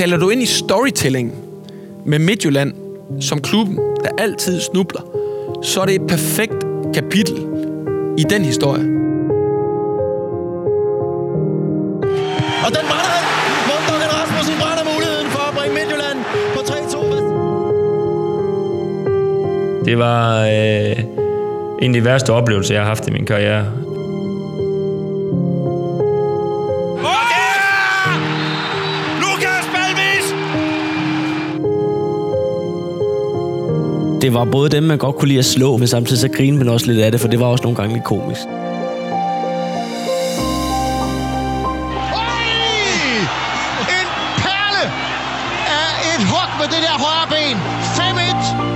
taler du ind i storytelling med Midtjylland som klubben, der altid snubler, så er det et perfekt kapitel i den historie. Og den brænder han! Morten Rasmussen brænder muligheden for at bringe Midtjylland på 3-2. Det var øh, en af de værste oplevelser, jeg har haft i min karriere. Det var både dem, man godt kunne lide at slå, men samtidig så grine man også lidt af det, for det var også nogle gange lidt komisk. En perle af et hug med det der højre ben. 5-1.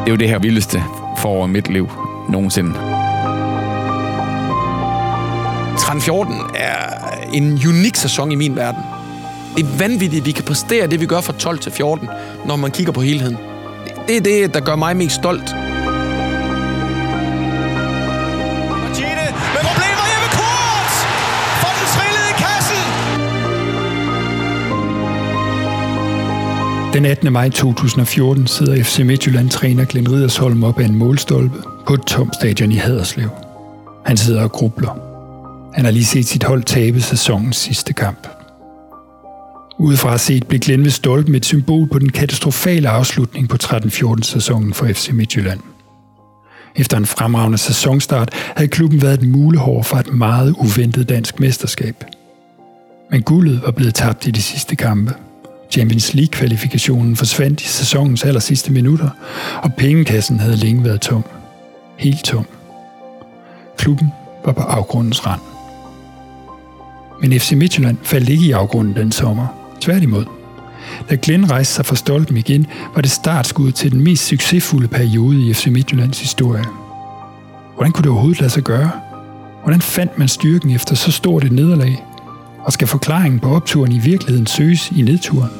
Det er jo det her vildeste forår i mit liv nogensinde. 13-14 er en unik sæson i min verden. Det er vanvittigt, at vi kan præstere det, vi gør fra 12 til 14, når man kigger på helheden. Det er det, der gør mig mest stolt. Den 18. maj 2014 sidder FC Midtjylland-træner Glenn Ridersholm op ad en målstolpe på et tomt stadion i Haderslev. Han sidder og grubler. Han har lige set sit hold tabe sæsonens sidste kamp. Udefra set blev Glenn ved stolpen et symbol på den katastrofale afslutning på 13-14 sæsonen for FC Midtjylland. Efter en fremragende sæsonstart havde klubben været et mulehår for et meget uventet dansk mesterskab. Men guldet var blevet tabt i de sidste kampe. Champions League-kvalifikationen forsvandt i sæsonens aller sidste minutter, og pengekassen havde længe været tom. Helt tom. Klubben var på afgrundens rand. Men FC Midtjylland faldt ikke i afgrunden den sommer. Tværtimod. Da Glenn rejste sig fra stolpen igen, var det startskud til den mest succesfulde periode i FC Midtjyllands historie. Hvordan kunne det overhovedet lade sig gøre? Hvordan fandt man styrken efter så stort et nederlag? Og skal forklaringen på opturen i virkeligheden søges i nedturen?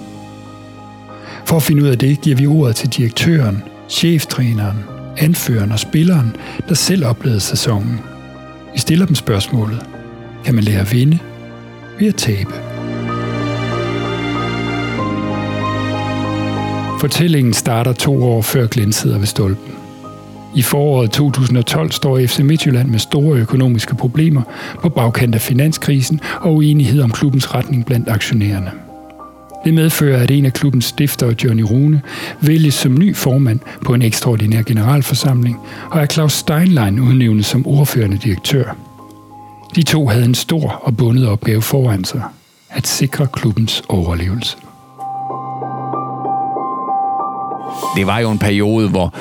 For at finde ud af det, giver vi ordet til direktøren, cheftræneren, anføreren og spilleren, der selv oplevede sæsonen. Vi stiller dem spørgsmålet. Kan man lære at vinde ved at tabe? Fortællingen starter to år før Glenn sidder ved stolpen. I foråret 2012 står FC Midtjylland med store økonomiske problemer på bagkant af finanskrisen og uenighed om klubbens retning blandt aktionærerne. Det medfører, at en af klubbens stiftere, Johnny Rune, vælges som ny formand på en ekstraordinær generalforsamling, og er Claus Steinlein udnævnet som ordførende direktør. De to havde en stor og bundet opgave foran sig, at sikre klubbens overlevelse. Det var jo en periode, hvor,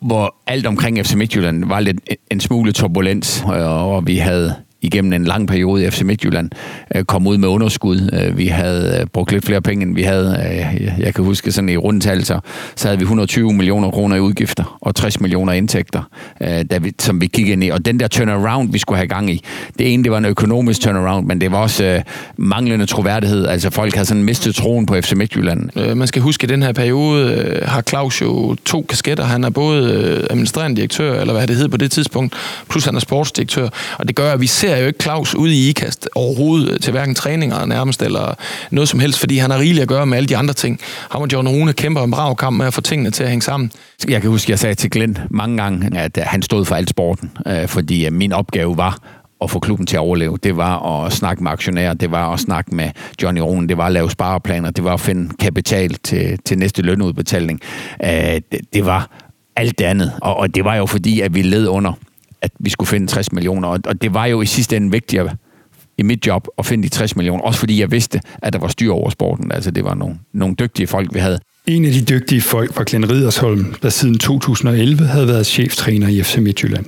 hvor alt omkring FC Midtjylland var lidt en smule turbulens, og vi havde igennem en lang periode i FC Midtjylland øh, kom ud med underskud. Øh, vi havde øh, brugt lidt flere penge, end vi havde. Øh, jeg kan huske sådan i rundtal, så, så havde vi 120 millioner kroner i udgifter og 60 millioner indtægter, øh, da vi, som vi kiggede ind i. Og den der turnaround, vi skulle have gang i, det ene, det var en økonomisk turnaround, men det var også øh, manglende troværdighed. Altså folk havde sådan mistet troen på FC Midtjylland. Øh, man skal huske, at i den her periode har Claus jo to kasketter. Han er både administrerende direktør, eller hvad det hed på det tidspunkt, plus han er sportsdirektør. Og det gør, at vi ser jo ikke Claus ude i IKAST overhovedet øh, til hverken træninger nærmest, eller noget som helst, fordi han har rigeligt at gøre med alle de andre ting. Ham og John Rune kæmper en brav kamp med at få tingene til at hænge sammen. Jeg kan huske, jeg sagde til Glenn mange gange, at øh, han stod for alt sporten, øh, fordi min opgave var at få klubben til at overleve. Det var at snakke med aktionærer, det var at snakke med Johnny Rune, det var at lave spareplaner, det var at finde kapital til, til næste lønudbetaling. Det, var alt det andet. Og det var jo fordi, at vi led under at vi skulle finde 60 millioner. Og det var jo i sidste ende vigtigere i mit job at finde de 60 millioner. Også fordi jeg vidste, at der var styr over sporten. Altså det var nogle, nogle dygtige folk, vi havde. En af de dygtige folk var Glenn Ridersholm, der siden 2011 havde været cheftræner i FC Midtjylland.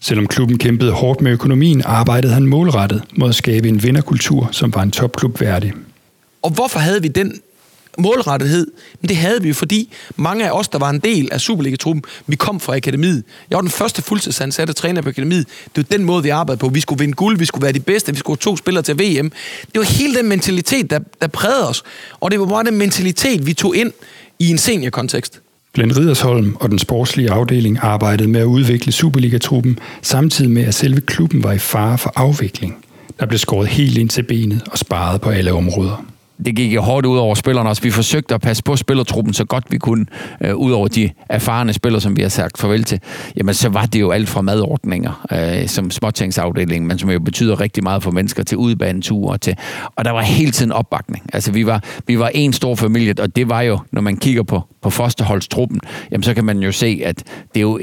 Selvom klubben kæmpede hårdt med økonomien, arbejdede han målrettet mod at skabe en vinderkultur, som var en topklub værdig. Og hvorfor havde vi den målrettethed, men det havde vi jo, fordi mange af os, der var en del af Superliga-truppen, vi kom fra akademiet. Jeg var den første fuldtidsansatte træner på akademiet. Det var den måde, vi arbejdede på. Vi skulle vinde guld, vi skulle være de bedste, vi skulle have to spillere til VM. Det var hele den mentalitet, der, der prægede os. Og det var bare den mentalitet, vi tog ind i en seniorkontekst. Glenn Ridersholm og den sportslige afdeling arbejdede med at udvikle Superliga-truppen, samtidig med at selve klubben var i fare for afvikling. Der blev skåret helt ind til benet og sparet på alle områder det gik jo hårdt ud over spillerne også. Vi forsøgte at passe på spillertruppen så godt vi kunne, øh, ud over de erfarne spillere, som vi har sagt farvel til. Jamen, så var det jo alt fra madordninger, øh, som småtingsafdelingen, men som jo betyder rigtig meget for mennesker, til udbaneture, til, og der var hele tiden opbakning. Altså, vi var, vi var en stor familie, og det var jo, når man kigger på, på fosterholdstruppen, jamen, så kan man jo se, at det er jo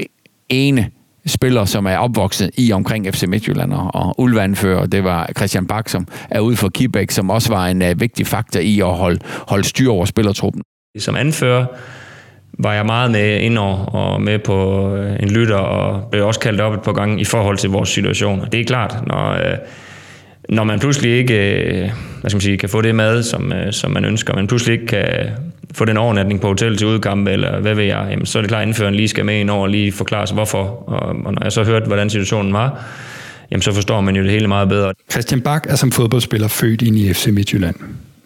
ene spiller, som er opvokset i omkring FC Midtjylland og Ulvanfører. Det var Christian Bak, som er ude for Kibæk, som også var en uh, vigtig faktor i at holde, holde styr over spillertruppen. Som anfører var jeg meget med indover og med på øh, en lytter, og blev også kaldt op et par gange i forhold til vores situation. Og det er klart, når, øh, når man pludselig ikke hvad skal man sige, kan få det mad, som, som man ønsker, man pludselig ikke kan få den overnatning på hotel til udkamp, eller hvad ved jeg, jamen, så er det klart, at indføreren lige skal med ind over og lige forklare sig, hvorfor. Og, og når jeg så hørte, hvordan situationen var, jamen, så forstår man jo det hele meget bedre. Christian Bak er som fodboldspiller født ind i FC Midtjylland.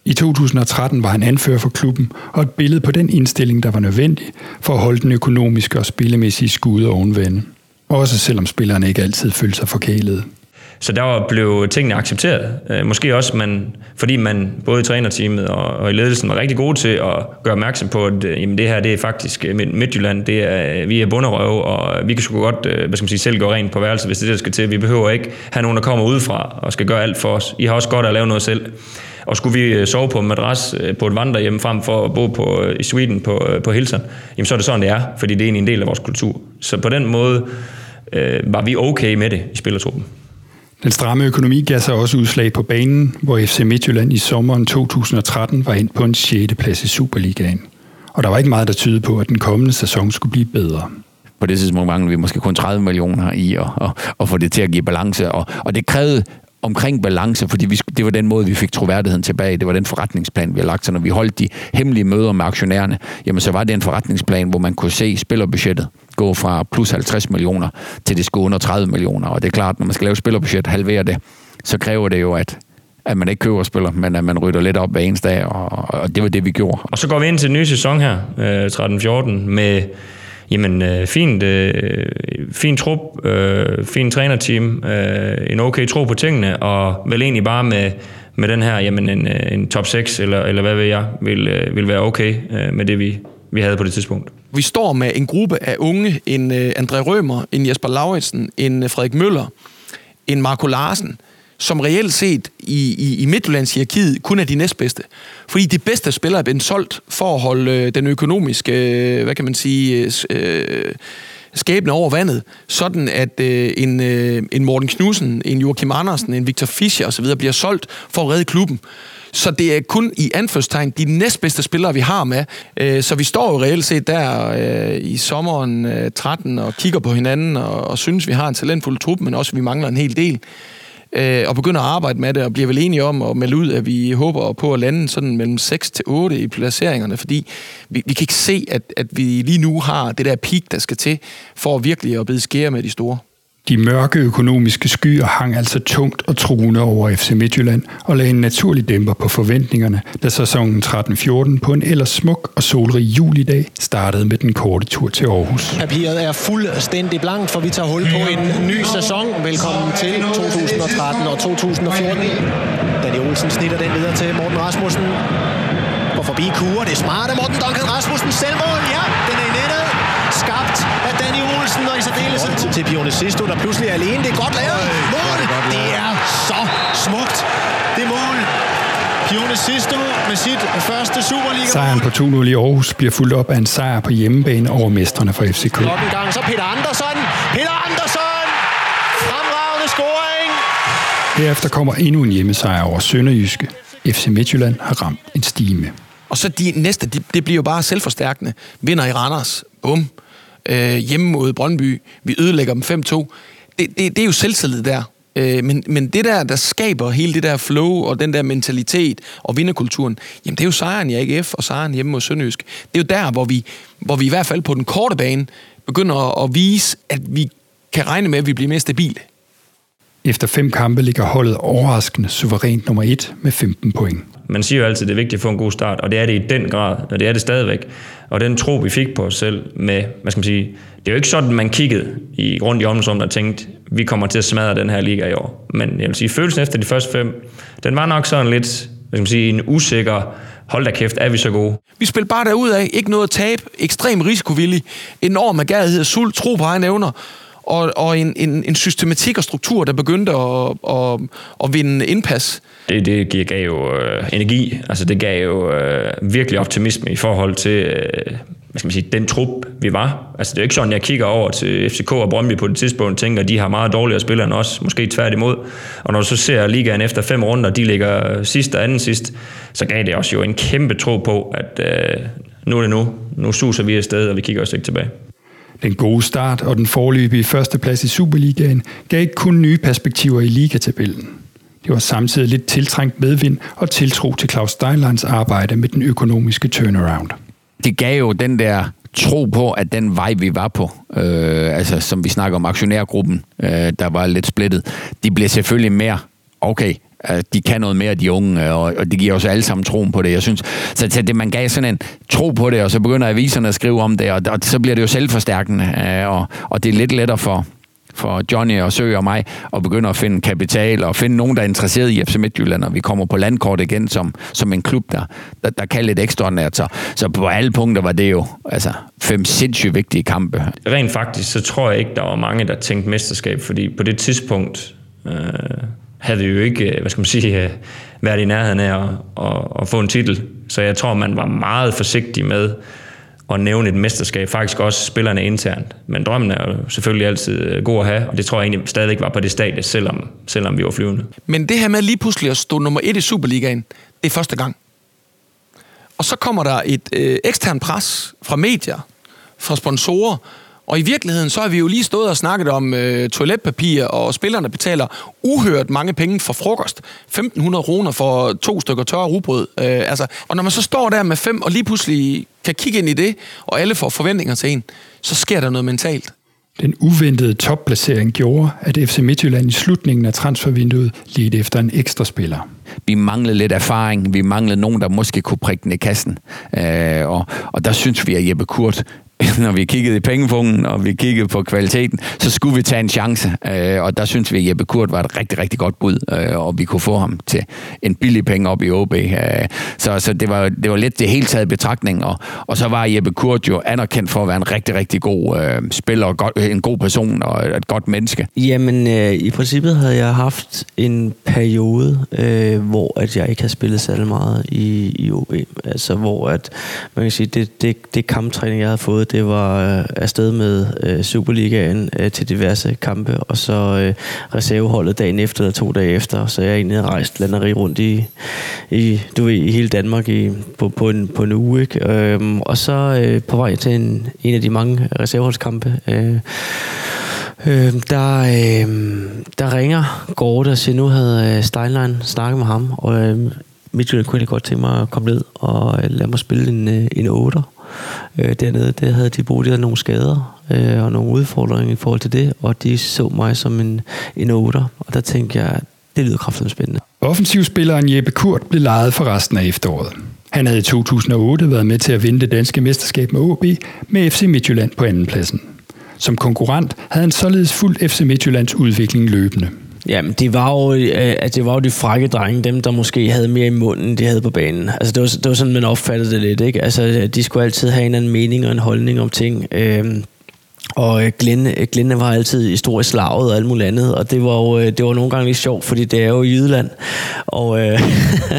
I 2013 var han anfører for klubben, og et billede på den indstilling, der var nødvendig for at holde den økonomiske og spillemæssige skud ovenvende. Også selvom spillerne ikke altid følte sig forkælet. Så der blev tingene accepteret. Øh, måske også, man, fordi man både i trænerteamet og, og i ledelsen var rigtig gode til at gøre opmærksom på, at øh, jamen, det her det er faktisk øh, Midtjylland, det er, øh, vi er bunderøve, og vi kan sgu godt øh, hvad skal man sige, selv gå rent på værelset, hvis det er det, der skal til. Vi behøver ikke have nogen, der kommer udefra og skal gøre alt for os. I har også godt at lave noget selv. Og skulle vi sove på en madras på et vandrehjem frem for at bo på, i Sweden på, på Hilton, jamen så er det sådan, det er, fordi det er egentlig en del af vores kultur. Så på den måde øh, var vi okay med det i spillertruppen. Den stramme økonomi gav sig også udslag på banen, hvor FC Midtjylland i sommeren 2013 var ind på en 6. plads i Superligaen. Og der var ikke meget, der tydede på, at den kommende sæson skulle blive bedre på det tidspunkt manglede vi måske kun 30 millioner i at, at, at få det til at give balance. Og, og det krævede omkring balance, fordi vi, det var den måde, vi fik troværdigheden tilbage. Det var den forretningsplan, vi har lagt. Så når vi holdt de hemmelige møder med aktionærerne, jamen så var det en forretningsplan, hvor man kunne se spillerbudgettet gå fra plus 50 millioner til det skulle under 30 millioner. Og det er klart, når man skal lave spillerbudget, halvere det, så kræver det jo, at, at man ikke køber spiller, men at man rydder lidt op hver eneste dag, og, og det var det, vi gjorde. Og så går vi ind til den nye sæson her, øh, 13-14, med Jamen, øh, fint, øh, fint trup, øh, fin trænerteam, øh, en okay tro på tingene, og vel egentlig bare med, med den her, jamen en, øh, en top 6, eller, eller hvad ved jeg, vil, øh, vil være okay øh, med det, vi, vi havde på det tidspunkt. Vi står med en gruppe af unge, en uh, André Rømer, en Jesper Lauritsen, en uh, Frederik Møller, en Marco Larsen, som reelt set i, i, i Midtjyllands hierarkiet kun er de næstbedste. Fordi de bedste spillere er blevet solgt for at holde øh, den økonomiske, øh, hvad kan man sige, øh, øh skæbne over vandet, sådan at øh, en, øh, en Morten Knudsen, en Joachim Andersen, en Victor Fischer osv. bliver solgt for at redde klubben. Så det er kun i anførstegn de næstbedste spillere, vi har med. Øh, så vi står jo reelt set der øh, i sommeren øh, 13 og kigger på hinanden og, og synes, vi har en talentfuld trup, men også, vi mangler en hel del øh, og begynder at arbejde med det, og bliver vel enige om at melde ud, at vi håber på at lande sådan mellem 6 til 8 i placeringerne, fordi vi, vi kan ikke se, at, at vi lige nu har det der peak, der skal til, for virkelig at bide skære med de store. De mørke økonomiske skyer hang altså tungt og truende over FC Midtjylland og lagde en naturlig dæmper på forventningerne, da sæsonen 13-14 på en ellers smuk og solrig julidag startede med den korte tur til Aarhus. Papiret er fuldstændig blankt, for vi tager hul på en ny sæson. Velkommen til 2013 og 2014. Daniel Olsen snitter den videre til Morten Rasmussen. Og forbi Kure, det er smarte Morten Duncan Rasmussen selvmål. Ja, Danny Olsen, og i særdeleshed til, til Pione Sisto, der pludselig er alene. Det er godt lavet. Mål! Det er så smukt. Det mål. Pione Sisto med sit første Superliga. Sejren på 2-0 i Aarhus bliver fuldt op af en sejr på hjemmebane over mestrene fra FCK. Nok en gang, så Peter Andersson. Peter Andersson! Fremragende scoring! Derefter kommer endnu en hjemmesejr over Sønderjyske. FC Midtjylland har ramt en stime. Og så de næste, de, det bliver jo bare selvforstærkende. Vinder i Randers. Bum øh, hjemme mod Brøndby. Vi ødelægger dem 5-2. Det, det, det er jo selvtillid der. Øh, men, men det der, der skaber hele det der flow og den der mentalitet og vinderkulturen, jamen det er jo sejren i AGF og sejren hjemme mod Sønderjysk. Det er jo der, hvor vi, hvor vi i hvert fald på den korte bane begynder at vise, at vi kan regne med, at vi bliver mere stabile. Efter fem kampe ligger holdet overraskende suverænt nummer et med 15 point. Man siger jo altid, at det er vigtigt at få en god start, og det er det i den grad, og det er det stadigvæk. Og den tro, vi fik på os selv med, hvad skal man sige, det er jo ikke sådan, man kiggede i rundt i omsorgen og tænkte, vi kommer til at smadre den her liga i år. Men jeg vil sige, følelsen efter de første fem, den var nok sådan lidt, hvad skal man sige, en usikker, hold da kæft, er vi så gode? Vi spiller bare derud af, ikke noget at tabe, ekstrem risikovillig, enorm agerighed, sult, tro på egne evner, og, og en, en, en systematik og struktur, der begyndte at, at, at vinde indpas. Det, det gav jo øh, energi, altså det gav jo øh, virkelig optimisme i forhold til øh, hvad skal man sige, den trup, vi var. Altså det er ikke sådan, jeg kigger over til FCK og Brøndby på det tidspunkt og tænker, at de har meget dårligere spillere end os, måske tværtimod. Og når du så ser ligaen efter fem runder, de ligger sidst og anden sidst, så gav det også jo en kæmpe tro på, at øh, nu er det nu. Nu suser vi afsted, og vi kigger os ikke tilbage. Den gode start og den forløbige førsteplads i Superligaen gav ikke kun nye perspektiver i ligatabellen. Det var samtidig lidt tiltrængt medvind og tiltro til Claus Steinleins arbejde med den økonomiske turnaround. Det gav jo den der tro på, at den vej, vi var på, øh, altså som vi snakker om aktionærgruppen, øh, der var lidt splittet, de blev selvfølgelig mere, okay, de kan noget mere, de unge, øh, og, og det giver os alle sammen troen på det. Jeg synes, så, så det, man gav sådan en tro på det, og så begynder aviserne at skrive om det, og, og så bliver det jo selvforstærkende, øh, og, og det er lidt lettere for, for Johnny og Sø og mig at begynde at finde kapital og finde nogen, der er interesseret i FC Midtjylland, og vi kommer på landkort igen som, som en klub, der, der, der kan lidt ekstraordinært. Så, så på alle punkter var det jo altså, fem sindssygt vigtige kampe. Rent faktisk, så tror jeg ikke, der var mange, der tænkte mesterskab, fordi på det tidspunkt øh, havde vi jo ikke, øh, hvad skal man sige, øh, været i nærheden af at, at, at få en titel. Så jeg tror, man var meget forsigtig med at nævne et mesterskab, faktisk også spillerne internt. Men drømmen er jo selvfølgelig altid øh, god at have, og det tror jeg egentlig stadigvæk var på det stadie, selvom, selvom vi var flyvende. Men det her med lige pludselig at stå nummer et i Superligaen, det er første gang. Og så kommer der et øh, ekstern pres fra medier, fra sponsorer, og i virkeligheden, så har vi jo lige stået og snakket om øh, toiletpapir, og spillerne betaler uhørt mange penge for frokost. 1.500 kroner for to stykker tørre rugbrød. Øh, altså, og når man så står der med fem, og lige pludselig kan kigge ind i det, og alle får forventninger til en, så sker der noget mentalt. Den uventede topplacering gjorde, at FC Midtjylland i slutningen af transfervinduet ledte efter en ekstra spiller. Vi manglede lidt erfaring, vi manglede nogen, der måske kunne prikke den i kassen. Øh, og, og der synes vi, at Jeppe Kurt når vi kiggede i pengefungen, og vi kiggede på kvaliteten, så skulle vi tage en chance. Øh, og der synes vi, at Jeppe Kurt var et rigtig, rigtig godt bud, øh, og vi kunne få ham til en billig penge op i OB. Øh, så så det, var, det var lidt det hele taget betragtning, og, og så var Jeppe Kurt jo anerkendt for at være en rigtig, rigtig god øh, spiller, og godt, en god person og et godt menneske. Jamen, øh, i princippet havde jeg haft en periode, øh, hvor at jeg ikke har spillet særlig meget i, i OB. Altså, hvor at, man kan sige, det, det, det kamptræning, jeg havde fået, det var øh, afsted med øh, Superligaen øh, til diverse kampe, og så øh, reserveholdet dagen efter eller to dage efter, så jeg er havde rejst landeri rundt i, i, du ved, i hele Danmark i, på, på, en, på en uge. Ikke? Øhm, og så øh, på vej til en, en af de mange reserveholdskampe, øh, Øh, der, øh, der ringer Gorte og siger, nu havde øh, Steinlein snakket med ham, og øh, Midtjylland kunne godt tænke mig at komme ned og øh, lade mig spille en, øh, en 8 øh, dernede, der havde de boet der nogle skader øh, og nogle udfordringer i forhold til det, og de så mig som en, en otter, og der tænkte jeg, det lyder kraftigt spændende. Offensivspilleren Jeppe Kurt blev lejet for resten af efteråret. Han havde i 2008 været med til at vinde det danske mesterskab med OB med FC Midtjylland på andenpladsen. Som konkurrent havde han således fulgt FC Midtjyllands udvikling løbende. Jamen, det var jo, øh, altså, at det var jo de frække drenge, dem der måske havde mere i munden, de havde på banen. Altså, det var, det var sådan, man opfattede det lidt, ikke? Altså, de skulle altid have en anden mening og en holdning om ting. Øhm, og øh, Glenn, øh, Glenn var altid i stor slaget og alt muligt andet, og det var jo øh, det var nogle gange lidt sjovt, fordi det er jo i Jylland. Og, øh,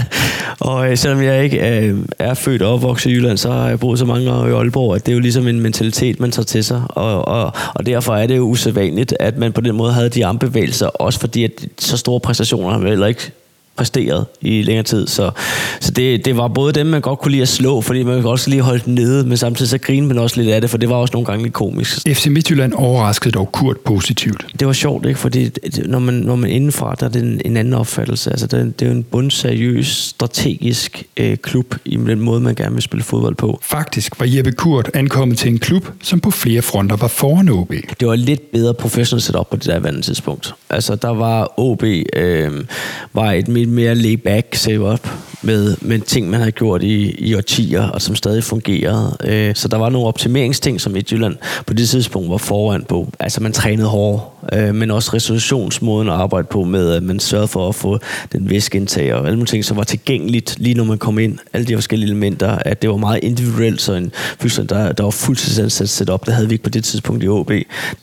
og selvom jeg ikke øh, er født og opvokset i Jylland, så har jeg boet så mange år i Aalborg, at det er jo ligesom en mentalitet, man tager til sig. Og, og, og derfor er det jo usædvanligt, at man på den måde havde de armbevægelser, også fordi at så store præstationer har heller ikke præsteret i længere tid. Så, så det, det var både dem, man godt kunne lide at slå, fordi man kunne også lige holde dem nede, men samtidig så grinede man også lidt af det, for det var også nogle gange lidt komisk. FC Midtjylland overraskede dog Kurt positivt. Det var sjovt, ikke? fordi når man, når man indenfra, der er det en, en anden opfattelse. Altså, det, det er jo en bundseriøs, strategisk øh, klub i den måde, man gerne vil spille fodbold på. Faktisk var Jeppe Kurt ankommet til en klub, som på flere fronter var foran OB. Det var lidt bedre professionelt setup på det der vandet tidspunkt. Altså, der var OB, øh, var et lidt mere layback setup med, med ting, man havde gjort i, i årtier, og som stadig fungerede. Øh, så der var nogle optimeringsting, som Midtjylland på det tidspunkt var foran på. Altså man trænede hårdt, øh, men også resolutionsmåden at arbejde på med, at man sørgede for at få den væskeindtag og alle mulige ting, som var tilgængeligt lige når man kom ind. Alle de forskellige elementer, at det var meget individuelt, så en fysisk, der, der var fuldtidsansat setup, det havde vi ikke på det tidspunkt i OB.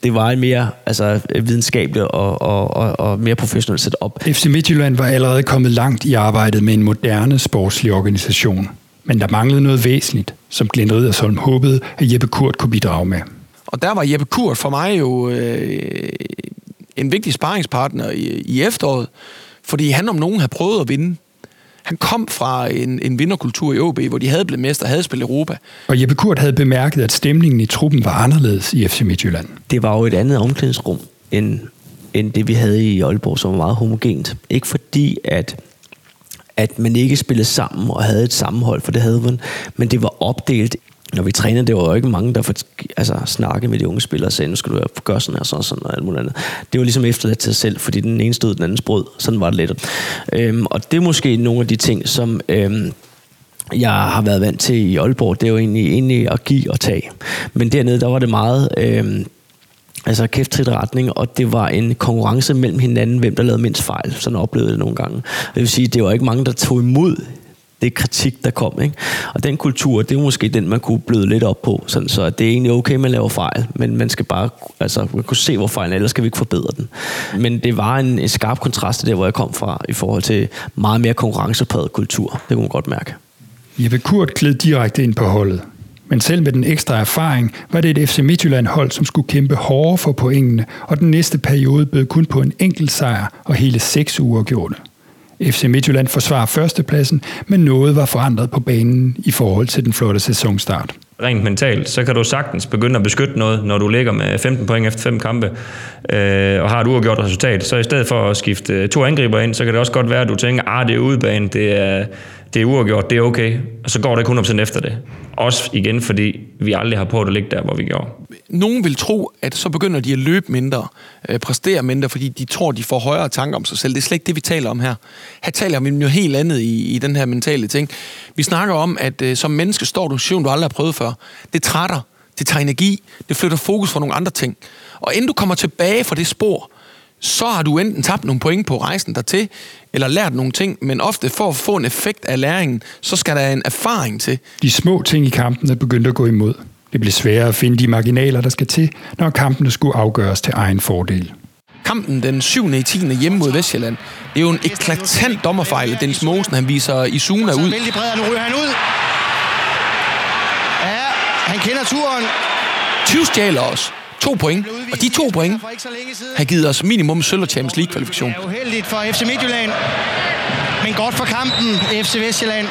Det var en mere altså, videnskabelig og, og, og, og mere professionelt setup. FC Midtjylland var allerede kommet langt i arbejdet med en moderne sportslig organisation. Men der manglede noget væsentligt, som Glenn Riddersholm håbede, at Jeppe Kurt kunne bidrage med. Og der var Jeppe Kurt for mig jo øh, en vigtig sparringspartner i, i efteråret, fordi han om nogen havde prøvet at vinde. Han kom fra en, en vinderkultur i OB, hvor de havde blevet mester, havde spillet Europa. Og Jeppe Kurt havde bemærket, at stemningen i truppen var anderledes i FC Midtjylland. Det var jo et andet omklædningsrum, end, end det vi havde i Aalborg, som var meget homogent. Ikke fordi, at at man ikke spillede sammen og havde et sammenhold, for det havde man, men det var opdelt når vi trænede, det var jo ikke mange, der for, altså, snakkede med de unge spillere og sagde, nu skal du gøre sådan her, sådan, sådan og alt muligt andet. Det var ligesom efterladt til sig selv, fordi den ene stod, den anden brød. Sådan var det lidt. Øhm, og det er måske nogle af de ting, som øhm, jeg har været vant til i Aalborg. Det er jo egentlig, egentlig at give og tage. Men dernede, der var det meget... Øhm, altså kæft retning, og det var en konkurrence mellem hinanden, hvem der lavede mindst fejl. Sådan oplevede det nogle gange. Det vil sige, det var ikke mange, der tog imod det kritik, der kom. Ikke? Og den kultur, det er måske den, man kunne bløde lidt op på. Sådan, så det er egentlig okay, man laver fejl, men man skal bare altså, man kunne se, hvor fejlen er, ellers skal vi ikke forbedre den. Men det var en, en skarp kontrast til der, hvor jeg kom fra, i forhold til meget mere konkurrencepræget kultur. Det kunne man godt mærke. Jeppe Kurt gled direkte ind på holdet. Men selv med den ekstra erfaring, var det et FC Midtjylland-hold, som skulle kæmpe hårdere for pointene, og den næste periode bød kun på en enkelt sejr og hele seks uger gjorde. FC Midtjylland forsvarer førstepladsen, men noget var forandret på banen i forhold til den flotte sæsonstart. Rent mentalt, så kan du sagtens begynde at beskytte noget, når du ligger med 15 point efter fem kampe øh, og har et uafgjort resultat. Så i stedet for at skifte to angriber ind, så kan det også godt være, at du tænker, at ah, det er udebane, det er, det er uafgjort, det er okay. Og så går det ikke 100% efter det. Også igen, fordi vi aldrig har prøvet at ligge der, hvor vi gjorde. Nogen vil tro, at så begynder de at løbe mindre, øh, præstere mindre, fordi de tror, de får højere tanker om sig selv. Det er slet ikke det, vi taler om her. Her taler vi om noget helt andet i, i den her mentale ting. Vi snakker om, at øh, som menneske står du en du aldrig har prøvet før. Det trætter, det tager energi, det flytter fokus fra nogle andre ting. Og inden du kommer tilbage fra det spor, så har du enten tabt nogle point på rejsen dertil, eller lært nogle ting, men ofte for at få en effekt af læringen, så skal der en erfaring til. De små ting i kampen er begyndt at gå imod. Det blev sværere at finde de marginaler, der skal til, når kampene skulle afgøres til egen fordel. Kampen den 7. i 10. hjemme mod Vestjylland. Det er jo en eklatant dommerfejl, at Dennis Mosen han viser Isuna ud. Nu ryger han ud. Ja, han kender turen. 20 stjæler os. To point. Og de to point har givet os minimum sølv og Champions League-kvalifikation. Det er uheldigt for FC Midtjylland, men godt for kampen. FC Vestjylland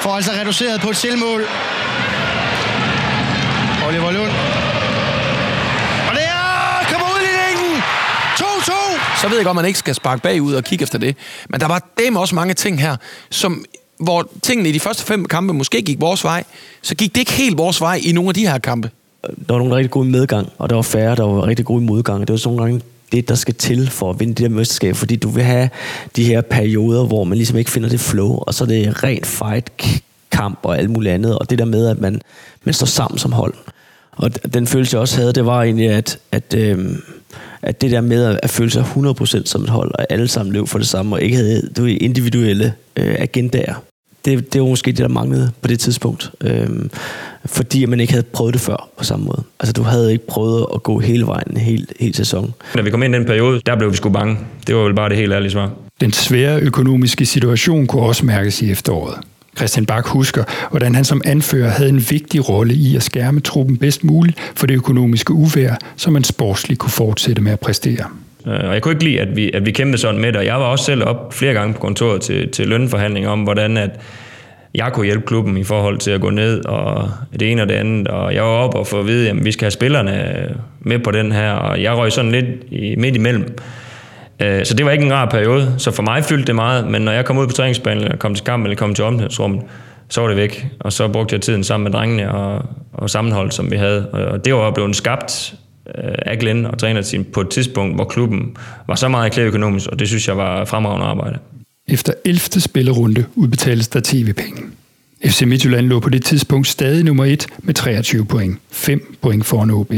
får altså reduceret på et selvmål. Oliver Lund. Og det er kommer ud i længden. 2-2. Så ved jeg godt, at man ikke skal sparke bagud og kigge efter det. Men der var dem også mange ting her, som hvor tingene i de første fem kampe måske gik vores vej, så gik det ikke helt vores vej i nogle af de her kampe der var nogle rigtig gode medgang, og der var færre, der var rigtig gode modgang. Det var sådan nogle gange det, der skal til for at vinde det der mesterskab, fordi du vil have de her perioder, hvor man ligesom ikke finder det flow, og så er det rent fight, kamp og alt muligt andet, og det der med, at man, man står sammen som hold. Og den følelse, jeg også havde, det var egentlig, at, at, øh, at det der med at føle sig 100% som et hold, og alle sammen løb for det samme, og ikke havde du, individuelle øh, agendaer det, det var måske det, der manglede på det tidspunkt. Øhm, fordi man ikke havde prøvet det før på samme måde. Altså, du havde ikke prøvet at gå hele vejen en hel, hel sæson. Da vi kom ind i den periode, der blev vi sgu bange. Det var vel bare det helt ærlige svar. Den svære økonomiske situation kunne også mærkes i efteråret. Christian Bak husker, hvordan han som anfører havde en vigtig rolle i at skærme truppen bedst muligt for det økonomiske uvær, så man sportsligt kunne fortsætte med at præstere. Øh, og jeg kunne ikke lide, at vi, at vi kæmpede sådan med det, og jeg var også selv op flere gange på kontoret til, til lønforhandlinger om, hvordan at jeg kunne hjælpe klubben i forhold til at gå ned, og det ene og det andet, og jeg var op og få at vide, at vi skal have spillerne med på den her, og jeg røg sådan lidt i, midt imellem. Øh, så det var ikke en rar periode, så for mig fyldte det meget, men når jeg kom ud på træningsbanen, eller kom til kamp, eller kom til omklædningsrummet, så var det væk. Og så brugte jeg tiden sammen med drengene og, og sammenhold, som vi havde. Og det var blevet skabt af Glenn og trænerteam på et tidspunkt, hvor klubben var så meget klædt økonomisk, og det synes jeg var fremragende arbejde. Efter 11. spillerunde udbetales der tv-penge. FC Midtjylland lå på det tidspunkt stadig nummer 1 med 23 point. 5 point foran OB.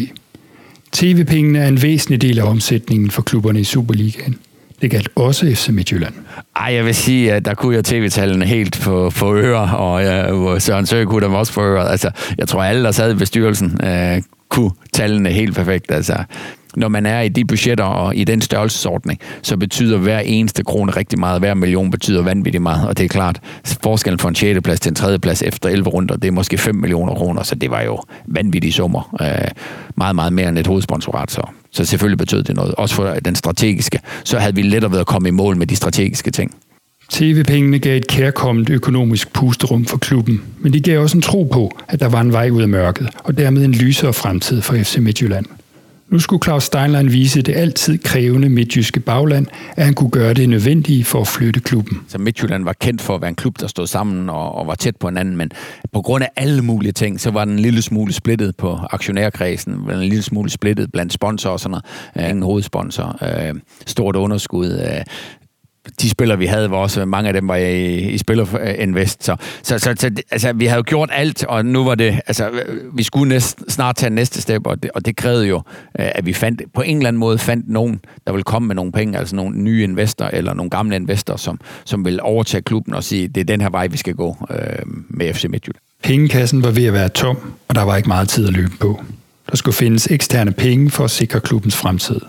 TV-pengene er en væsentlig del af omsætningen for klubberne i Superligaen. Det galt også FC Midtjylland. Ej, jeg vil sige, at der kunne jeg tv-tallene helt på, på ører, og ja, Søren Søge kunne dem også på ører. Altså, jeg tror, alle, der sad i bestyrelsen, øh, kunne tallene helt perfekt. Altså, når man er i de budgetter og i den størrelsesordning, så betyder hver eneste krone rigtig meget. Hver million betyder vanvittigt meget, og det er klart, forskellen fra en 6. plads til en 3. plads efter 11 runder, det er måske 5 millioner kroner, så det var jo vanvittige summer. Øh, meget, meget mere end et hovedsponsorat, så, så selvfølgelig betød det noget. Også for den strategiske, så havde vi lettere ved at komme i mål med de strategiske ting. TV-pengene gav et kærkommet økonomisk pusterum for klubben, men de gav også en tro på, at der var en vej ud af mørket, og dermed en lysere fremtid for FC Midtjylland. Nu skulle Claus Steinlein vise det altid krævende midtjyske bagland, at han kunne gøre det nødvendige for at flytte klubben. Så Midtjylland var kendt for at være en klub, der stod sammen og, og var tæt på hinanden, men på grund af alle mulige ting, så var den en lille smule splittet på aktionærkredsen, var en lille smule splittet blandt sponsorer og sådan noget. Ingen hovedsponsor, øh, stort underskud, øh, de spillere, vi havde, var også, mange af dem var i, i Spillerinvest. Øh, så, så, så, så altså, vi havde jo gjort alt, og nu var det, altså, vi skulle næst, snart tage næste step, og det, og det krævede jo, øh, at vi fandt, på en eller anden måde fandt nogen, der ville komme med nogle penge, altså nogle nye investorer, eller nogle gamle investorer, som, som vil overtage klubben og sige, det er den her vej, vi skal gå øh, med FC Midtjylland. Pengekassen var ved at være tom, og der var ikke meget tid at løbe på. Der skulle findes eksterne penge for at sikre klubbens fremtid.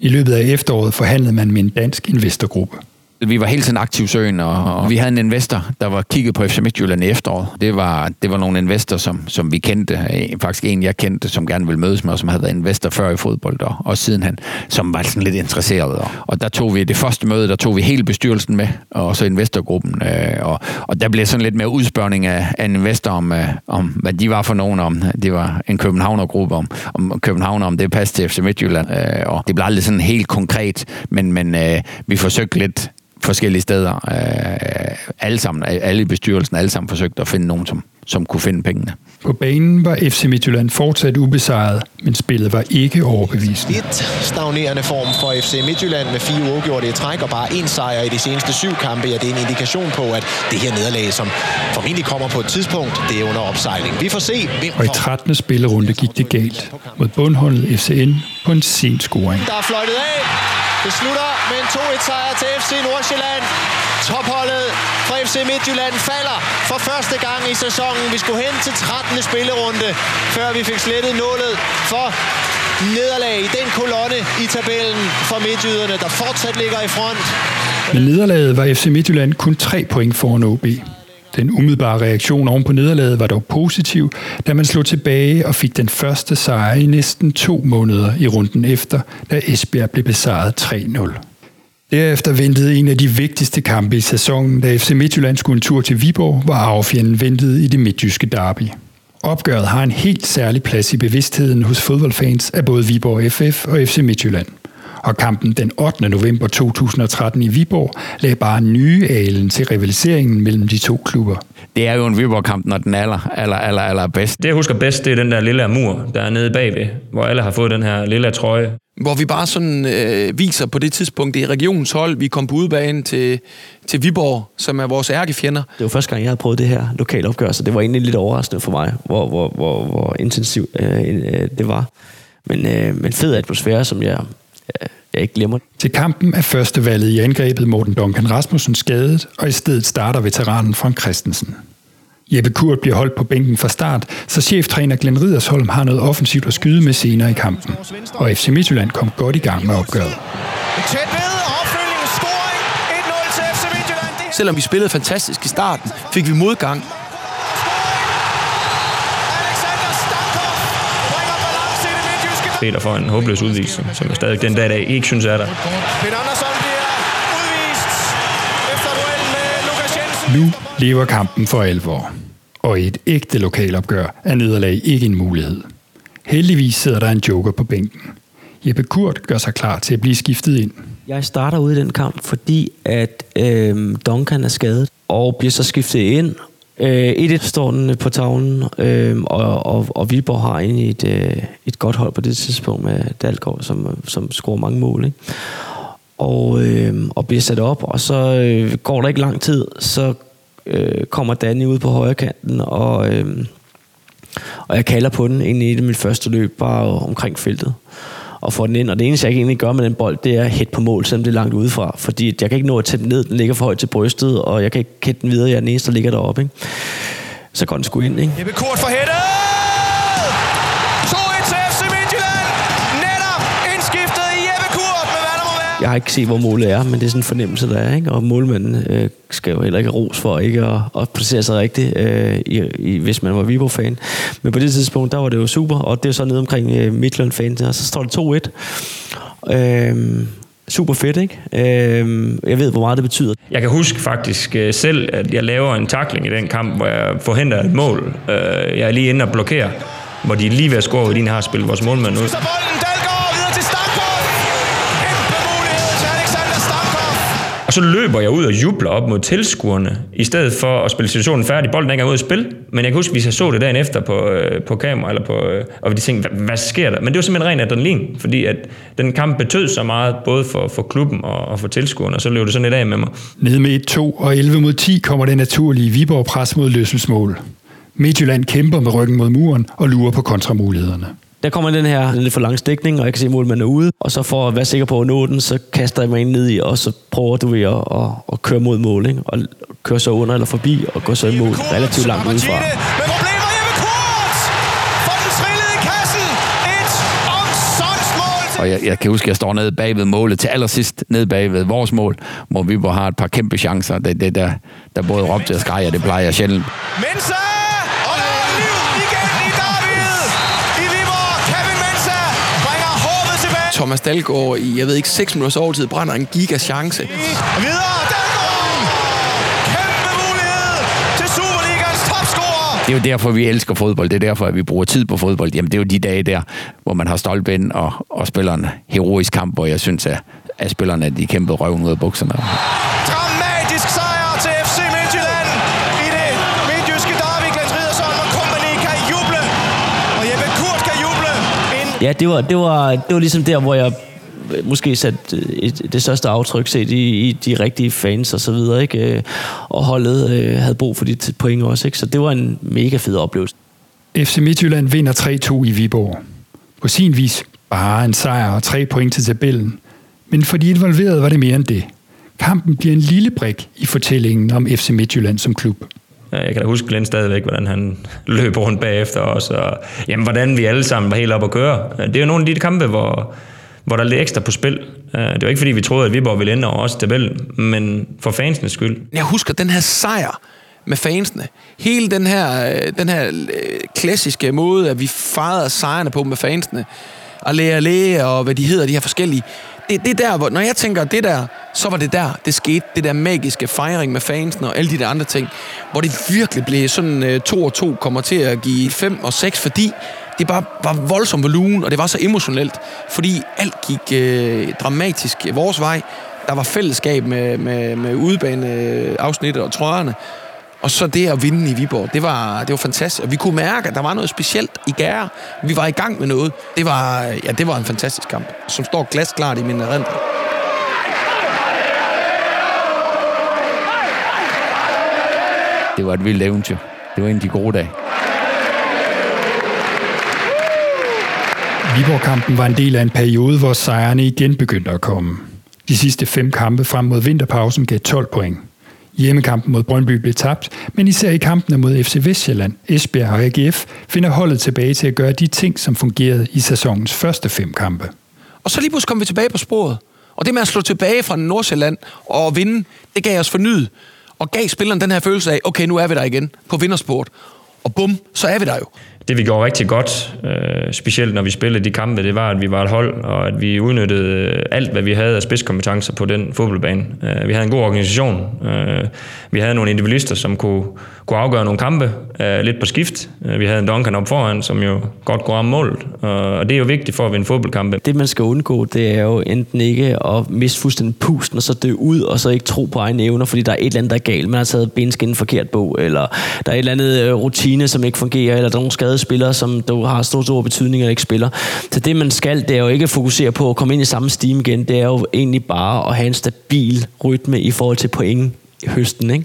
I løbet af efteråret forhandlede man med en dansk investorgruppe. Vi var hele tiden aktiv søen, og vi havde en investor, der var kigget på FC Midtjylland i efteråret. Det var, det var nogle investorer, som, som vi kendte. Faktisk en, jeg kendte, som gerne ville mødes med, og som havde været investor før i fodbold, og, og siden han, som var sådan lidt interesseret. Og, og der tog vi det første møde, der tog vi hele bestyrelsen med, og så investorgruppen. Øh, og, og der blev sådan lidt mere udspørgning af, af en investor om, øh, om, hvad de var for nogen, om det var en Københavner-gruppe, om, om Københavner, om det passede til FC Midtjylland. Øh, og det blev aldrig sådan helt konkret, men, men øh, vi forsøgte lidt forskellige steder. Øh, alle sammen, alle i bestyrelsen, alle sammen forsøgte at finde nogen, som, som kunne finde pengene. På banen var FC Midtjylland fortsat ubesejret, men spillet var ikke overbevisende. Et stagnerende form for FC Midtjylland med fire uafgjorte i træk og bare en sejr i de seneste syv kampe. Ja, det er en indikation på, at det her nederlag, som formentlig kommer på et tidspunkt, det er under opsejling. Vi får se, hvem Og i 13. spillerunde gik det galt mod bundholdet FCN på en sen scoring. Der er fløjtet af. Det slutter med en 2-1-sejr til FC Nordsjælland. Topholdet fra FC Midtjylland falder for første gang i sæsonen. Vi skulle hen til 13. spillerunde, før vi fik slettet nålet for nederlag i den kolonne i tabellen for midtjyderne, der fortsat ligger i front. Med nederlaget var FC Midtjylland kun 3 point foran OB. Den umiddelbare reaktion oven på nederlaget var dog positiv, da man slog tilbage og fik den første sejr i næsten to måneder i runden efter, da Esbjerg blev besejret 3-0. Derefter ventede en af de vigtigste kampe i sæsonen, da FC Midtjylland skulle en tur til Viborg, hvor arvefjenden ventede i det midtjyske derby. Opgøret har en helt særlig plads i bevidstheden hos fodboldfans af både Viborg FF og FC Midtjylland. Og kampen den 8. november 2013 i Viborg lagde bare nye alen til rivaliseringen mellem de to klubber. Det er jo en Viborg-kamp, når den er aller, aller, aller, aller bedst. Det jeg husker bedst, det er den der lille mur, der er nede bagved, hvor alle har fået den her lille trøje. Hvor vi bare sådan øh, viser på det tidspunkt, det er regionens hold, vi kom på udebane til, til Viborg, som er vores ærkefjender. Det var første gang, jeg havde prøvet det her lokale opgør, så det var egentlig lidt overraskende for mig, hvor, hvor, hvor, hvor intensivt øh, øh, det var. Men, øh, men fed atmosfære, som jeg, jeg ikke glemmer. Til kampen er første valget i angrebet Morten Duncan Rasmussen skadet, og i stedet starter veteranen Frank Christensen. Jeppe Kurt bliver holdt på bænken fra start, så cheftræner Glenn Ridersholm har noget offensivt at skyde med senere i kampen. Og FC Midtjylland kom godt i gang med opgøret. Tæt ved, opfølgning, scoring, 1-0 til FC Midtjylland. Selvom vi spillede fantastisk i starten, fik vi modgang. Peter får en håbløs udvisning, som jeg stadig den dag i dag ikke synes er der. Peter Andersson bliver udvist efter duellen med Lukas Jensen. Nu lever kampen for alvor. Og i et ægte lokalopgør er nederlag ikke en mulighed. Heldigvis sidder der en joker på bænken. Jeppe Kurt gør sig klar til at blive skiftet ind. Jeg starter ud i den kamp, fordi at øh, Duncan er skadet, og bliver så skiftet ind. Øh, 1-1 står den øh, på tavlen, øh, og, og, og Viborg har egentlig et, øh, et godt hold på det tidspunkt med Dalgaard, som, som scorer mange mål. Ikke? og, øh, og bliver sat op, og så øh, går der ikke lang tid, så øh, kommer Danny ud på højre kanten, og, øh, og jeg kalder på den ind i det mit første løb, bare omkring feltet og får den ind. Og det eneste, jeg egentlig gør med den bold, det er hæt på mål, selvom det er langt udefra. Fordi jeg kan ikke nå at tage den ned, den ligger for højt til brystet, og jeg kan ikke hætte den videre, jeg er den eneste, der ligger deroppe. Ikke? Så går den sgu ind, ikke? Jeppe Kort for hættet! Jeg har ikke set, hvor målet er, men det er sådan en fornemmelse, der er. Ikke? Og målmanden øh, skal jo heller ikke ros for ikke at, at placere sig rigtigt, øh, i, i, hvis man var Viborg-fan. Men på det tidspunkt, der var det jo super, og det er så nede omkring øh, Midtjylland-fan, og så står det 2-1. Øh, super fedt, ikke? Øh, jeg ved, hvor meget det betyder. Jeg kan huske faktisk øh, selv, at jeg laver en takling i den kamp, hvor jeg forhindrer et mål. Øh, jeg er lige inde og blokerer, hvor de lige ved at score, hvor de har spillet vores målmand ud. Og så løber jeg ud og jubler op mod tilskuerne, i stedet for at spille situationen færdig. Bolden er ikke ude at spille, men jeg kan huske, hvis vi så det dagen efter på, øh, på kamera, eller på, øh, og de tænkte, hvad, hvad sker der? Men det var simpelthen ren adrenalin, fordi at den kamp betød så meget, både for, for klubben og, og for tilskuerne, og så løb det sådan lidt af med mig. Ned med 1-2 og 11 mod 10 kommer det naturlige Viborg pres mod løselsmål. Midtjylland kæmper med ryggen mod muren og lurer på kontramulighederne. Der kommer den her lidt for lang stikning, og jeg kan se, at målmanden er ude. Og så for at være sikker på at nå den, så kaster jeg mig ind ned i, og så prøver du at, at, at køre mod mål. Ikke? Og køre så under eller forbi, og gå så i mål relativt langt udefra. Og jeg, jeg kan huske, at jeg står nede bagved målet til allersidst, nede bagved vores mål, hvor vi har et par kæmpe chancer. Det, det der, der både råbte og skreg, og det plejer jeg sjældent. Mensa! Thomas Dalgaard i, jeg ved ikke, 6 minutters overtid brænder en giga chance. Videre, Dalgaard! Kæmpe mulighed til Superligans topscorer! Det er jo derfor, vi elsker fodbold. Det er derfor, at vi bruger tid på fodbold. Jamen, det er jo de dage der, hvor man har stolpen og, og spiller en heroisk kamp, hvor jeg synes, at, at spillerne de kæmpe røven ud af bukserne. Dramatisk Ja, det var, det var, det var ligesom der, hvor jeg måske satte øh, et, det største aftryk set i, i de rigtige fans og så videre, ikke? Øh, og holdet øh, havde brug for de point også, ikke? Så det var en mega fed oplevelse. FC Midtjylland vinder 3-2 i Viborg. På sin vis bare en sejr og tre point til tabellen. Men for de involverede var det mere end det. Kampen bliver en lille brik i fortællingen om FC Midtjylland som klub. Øh, jeg kan da huske Glenn stadigvæk, hvordan han løb rundt bagefter os, og jamen, hvordan vi alle sammen var helt op at køre. Øh, det er jo nogle af de kampe, hvor, hvor der er lidt ekstra på spil. Øh, det var ikke, fordi vi troede, at Viborg ville ende over os tabellen, men for fansenes skyld. Jeg husker den her sejr med fansene. Hele den her, den her klassiske måde, at vi fejrede sejrene på med fansene. og le og hvad de hedder, de her forskellige. Det, det er der, hvor, når jeg tænker det der, så var det der, det skete. Det der magiske fejring med fansen og alle de der andre ting. Hvor det virkelig blev sådan øh, 2 og 2 kommer til at give 5 og 6, fordi det bare var voldsom volumen, og det var så emotionelt. Fordi alt gik øh, dramatisk vores vej. Der var fællesskab med, med, med udebaneafsnittet og trøjerne. Og så det at vinde i Viborg, det var, det var fantastisk. Og vi kunne mærke, at der var noget specielt i Gære. Vi var i gang med noget. Det var, ja, det var en fantastisk kamp, som står glasklart i min erindring. Det var et vildt eventyr. Det var en af de gode dage. Viborg-kampen var en del af en periode, hvor sejrene igen begyndte at komme. De sidste fem kampe frem mod vinterpausen gav 12 point. Hjemmekampen mod Brøndby blev tabt, men især i kampene mod FC Vestjylland, Esbjerg og AGF finder holdet tilbage til at gøre de ting, som fungerede i sæsonens første fem kampe. Og så lige pludselig kom vi tilbage på sporet. Og det med at slå tilbage fra Nordsjælland og vinde, det gav os fornyet. Og gav spilleren den her følelse af, okay, nu er vi der igen på vindersport. Og bum, så er vi der jo. Det vi gjorde rigtig godt, øh, specielt når vi spillede de kampe, det var, at vi var et hold, og at vi udnyttede øh, alt, hvad vi havde af spidskompetencer på den fodboldbane. Øh, vi havde en god organisation. Øh, vi havde nogle individualister, som kunne, kunne afgøre nogle kampe øh, lidt på skift. Øh, vi havde en Duncan op foran, som jo godt kunne ramme målet. Og og det er jo vigtigt for at vinde fodboldkampe. Det, man skal undgå, det er jo enten ikke at miste fuldstændig pusten, og så dø ud, og så ikke tro på egne evner, fordi der er et eller andet, der er galt. Man har taget benskinnen forkert på, eller der er et eller andet øh, rutine, som ikke fungerer, eller der er nogle skade spillere, som du har stor, stor betydning og ikke spiller. Så det, man skal, det er jo ikke at fokusere på at komme ind i samme steam igen. Det er jo egentlig bare at have en stabil rytme i forhold til point i høsten. Ikke?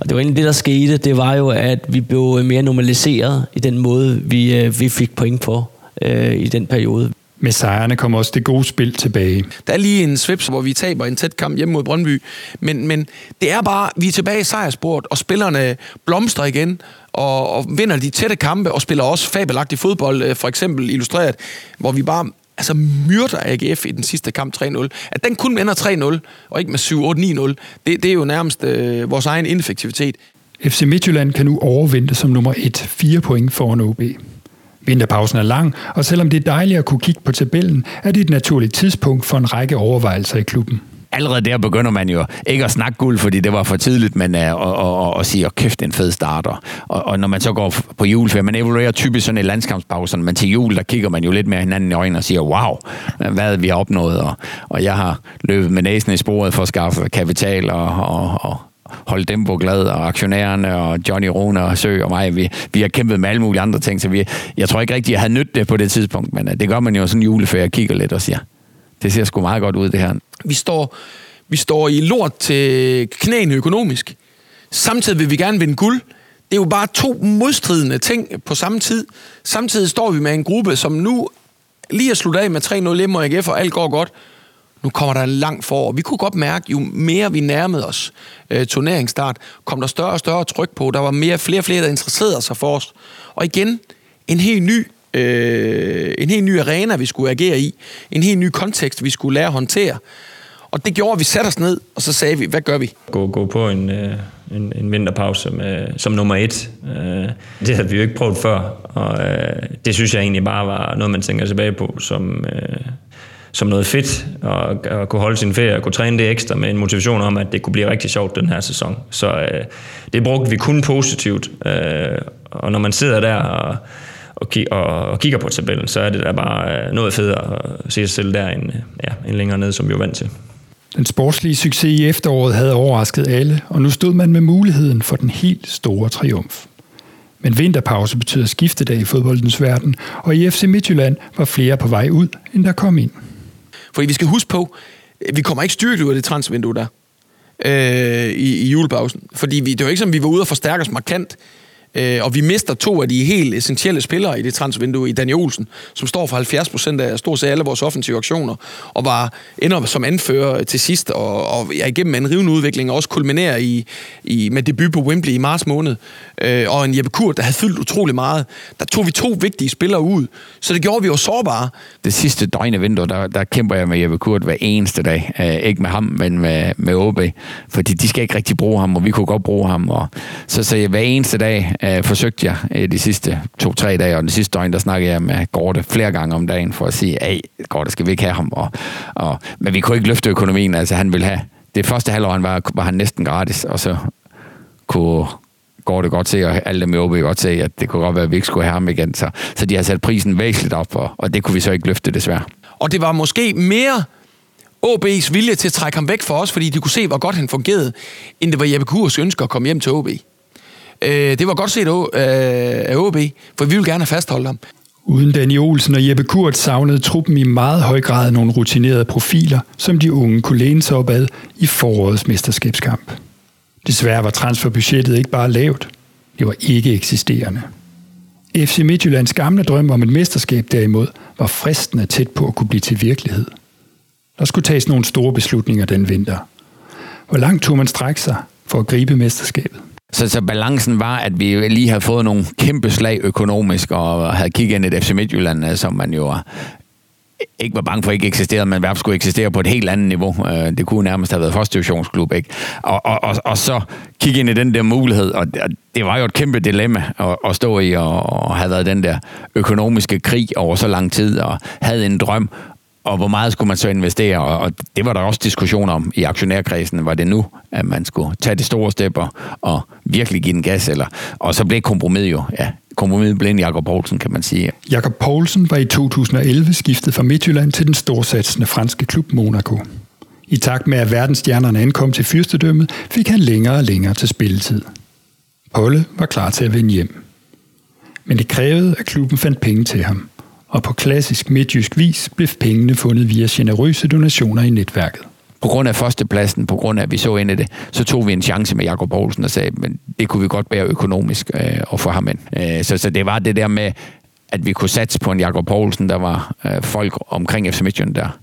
Og det var egentlig det, der skete. Det var jo, at vi blev mere normaliseret i den måde, vi, øh, vi fik point på øh, i den periode. Med sejrene kom også det gode spil tilbage. Der er lige en svips, hvor vi taber en tæt kamp hjemme mod Brøndby, men, men det er bare, vi er tilbage i sejrsporet, og spillerne blomstrer igen, og, og vinder de tætte kampe, og spiller også fabelagtig fodbold, øh, for eksempel illustreret, hvor vi bare altså myrder AGF i den sidste kamp 3-0. At den kun ender 3-0, og ikke med 7-8-9-0, det, det er jo nærmest øh, vores egen ineffektivitet. FC Midtjylland kan nu overvinde som nummer 1, 4 point foran OB. Vinterpausen er lang, og selvom det er dejligt at kunne kigge på tabellen, er det et naturligt tidspunkt for en række overvejelser i klubben. Allerede der begynder man jo ikke at snakke guld, fordi det var for tidligt, men at, at, at sige, at kæft, en fed starter. Og, og når man så går på juleferie, man evaluerer typisk sådan i landskampspausen, men til jul, der kigger man jo lidt mere hinanden i øjnene og siger, wow, hvad vi har opnået. Og, og jeg har løbet med næsen i sporet for at skaffe kapital og, og, og holde dem på glad, og aktionærerne, og Johnny Rune og Sø og mig, vi, vi har kæmpet med alle mulige andre ting, så vi, jeg tror ikke rigtig, jeg havde nydt det på det tidspunkt, men uh, det gør man jo sådan en juleferie og kigger lidt og siger, det ser sgu meget godt ud, det her. Vi står, vi står i lort til knæene økonomisk. Samtidig vil vi gerne vinde guld. Det er jo bare to modstridende ting på samme tid. Samtidig står vi med en gruppe, som nu lige er sluttet af med 3-0 hjemme og AGF, og alt går godt. Nu kommer der en lang forår. Vi kunne godt mærke, jo mere vi nærmede os øh, turneringsstart, kom der større og større tryk på. Der var mere, flere og flere, der interesserede sig for os. Og igen, en helt ny øh, en helt ny arena, vi skulle agere i. En helt ny kontekst, vi skulle lære at håndtere. Og det gjorde, at vi satte os ned, og så sagde vi, hvad gør vi? Gå, gå på en, øh, en, en vinterpause med, som nummer et. Øh, det havde vi jo ikke prøvet før, og øh, det synes jeg egentlig bare var noget, man tænker tilbage på som, øh, som noget fedt, og at kunne holde sin ferie og kunne træne det ekstra med en motivation om, at det kunne blive rigtig sjovt den her sæson. Så øh, det brugte vi kun positivt, øh, og når man sidder der og og, og, og kigger på tabellen, så er det da bare noget federe at se sig selv der end, ja, end længere ned, som vi er vant til. Den sportslige succes i efteråret havde overrasket alle, og nu stod man med muligheden for den helt store triumf. Men vinterpause betyder skiftedag i fodboldens verden, og i FC Midtjylland var flere på vej ud, end der kom ind. Fordi vi skal huske på, vi kommer ikke styrket ud af det transvindue der øh, i, i julepausen. Fordi vi, det var ikke som, vi var ude og forstærke os markant. Øh, og vi mister to af de helt essentielle spillere i det transfervindue i Daniel Olsen, som står for 70 procent af stort set alle vores offensive aktioner, og var ender som anfører til sidst, og, og ja, igennem en rivende udvikling, og også kulminerer i, i, med debut på Wembley i marts måned, øh, og en Jeppe Kurt, der havde fyldt utrolig meget. Der tog vi to vigtige spillere ud, så det gjorde vi jo sårbare. Det sidste døgn af vinduet, der, der kæmper jeg med Jeppe Kurt hver eneste dag. Uh, ikke med ham, men med, med OB, fordi de skal ikke rigtig bruge ham, og vi kunne godt bruge ham. Og, så, så hver eneste dag øh, forsøgte jeg øh, de sidste to-tre dage, og den sidste døgn, der snakkede jeg med Gorte flere gange om dagen, for at sige, at Gorte, skal vi ikke have ham? Og, og, men vi kunne ikke løfte økonomien, altså han ville have, det første halvår, han var, var han næsten gratis, og så kunne går det godt se, og alle dem i OB godt se, at det kunne godt være, at vi ikke skulle have ham igen. Så, så de har sat prisen væsentligt op, og, og det kunne vi så ikke løfte, desværre. Og det var måske mere OB's vilje til at trække ham væk for os, fordi de kunne se, hvor godt han fungerede, end det var Jeppe Kurs ønsker at komme hjem til OB. Øh, det var godt set af øh, OB, for vi vil gerne fastholde ham. Uden Danny Olsen og Jeppe Kurt savnede truppen i meget høj grad nogle rutinerede profiler, som de unge kunne læne sig op ad i forårets mesterskabskamp. Desværre var transferbudgettet ikke bare lavt, det var ikke eksisterende. FC Midtjyllands gamle drøm om et mesterskab derimod var fristende tæt på at kunne blive til virkelighed. Der skulle tages nogle store beslutninger den vinter. Hvor langt tog man strække sig for at gribe mesterskabet? Så, så balancen var, at vi lige havde fået nogle kæmpe slag økonomisk, og havde kigget ind i et FC Midtjylland, øh, som man jo øh, ikke var bange for ikke eksisterede, men hvert skulle eksistere på et helt andet niveau. Øh, det kunne nærmest have været første divisionsklub, ikke? Og, og, og, og så kigge ind i den der mulighed, og det var jo et kæmpe dilemma at, at stå i, og, og have været den der økonomiske krig over så lang tid, og havde en drøm og hvor meget skulle man så investere? Og det var der også diskussion om i aktionærkredsen. Var det nu, at man skulle tage de store stepper og virkelig give den gas? Eller? Og så blev kompromis jo, ja, kompromis blev en Jakob Poulsen, kan man sige. Jakob Poulsen var i 2011 skiftet fra Midtjylland til den storsatsende franske klub Monaco. I takt med, at verdensstjernerne ankom til fyrstedømmet, fik han længere og længere til spilletid. Polle var klar til at vende hjem. Men det krævede, at klubben fandt penge til ham. Og på klassisk midtjysk vis blev pengene fundet via generøse donationer i netværket. På grund af førstepladsen, på grund af, at vi så ind i det, så tog vi en chance med Jakob Poulsen og sagde, men det kunne vi godt bære økonomisk øh, og få ham ind. Øh, så, så det var det der med, at vi kunne satse på en Jakob Poulsen, der var øh, folk omkring FC Midtjylland der,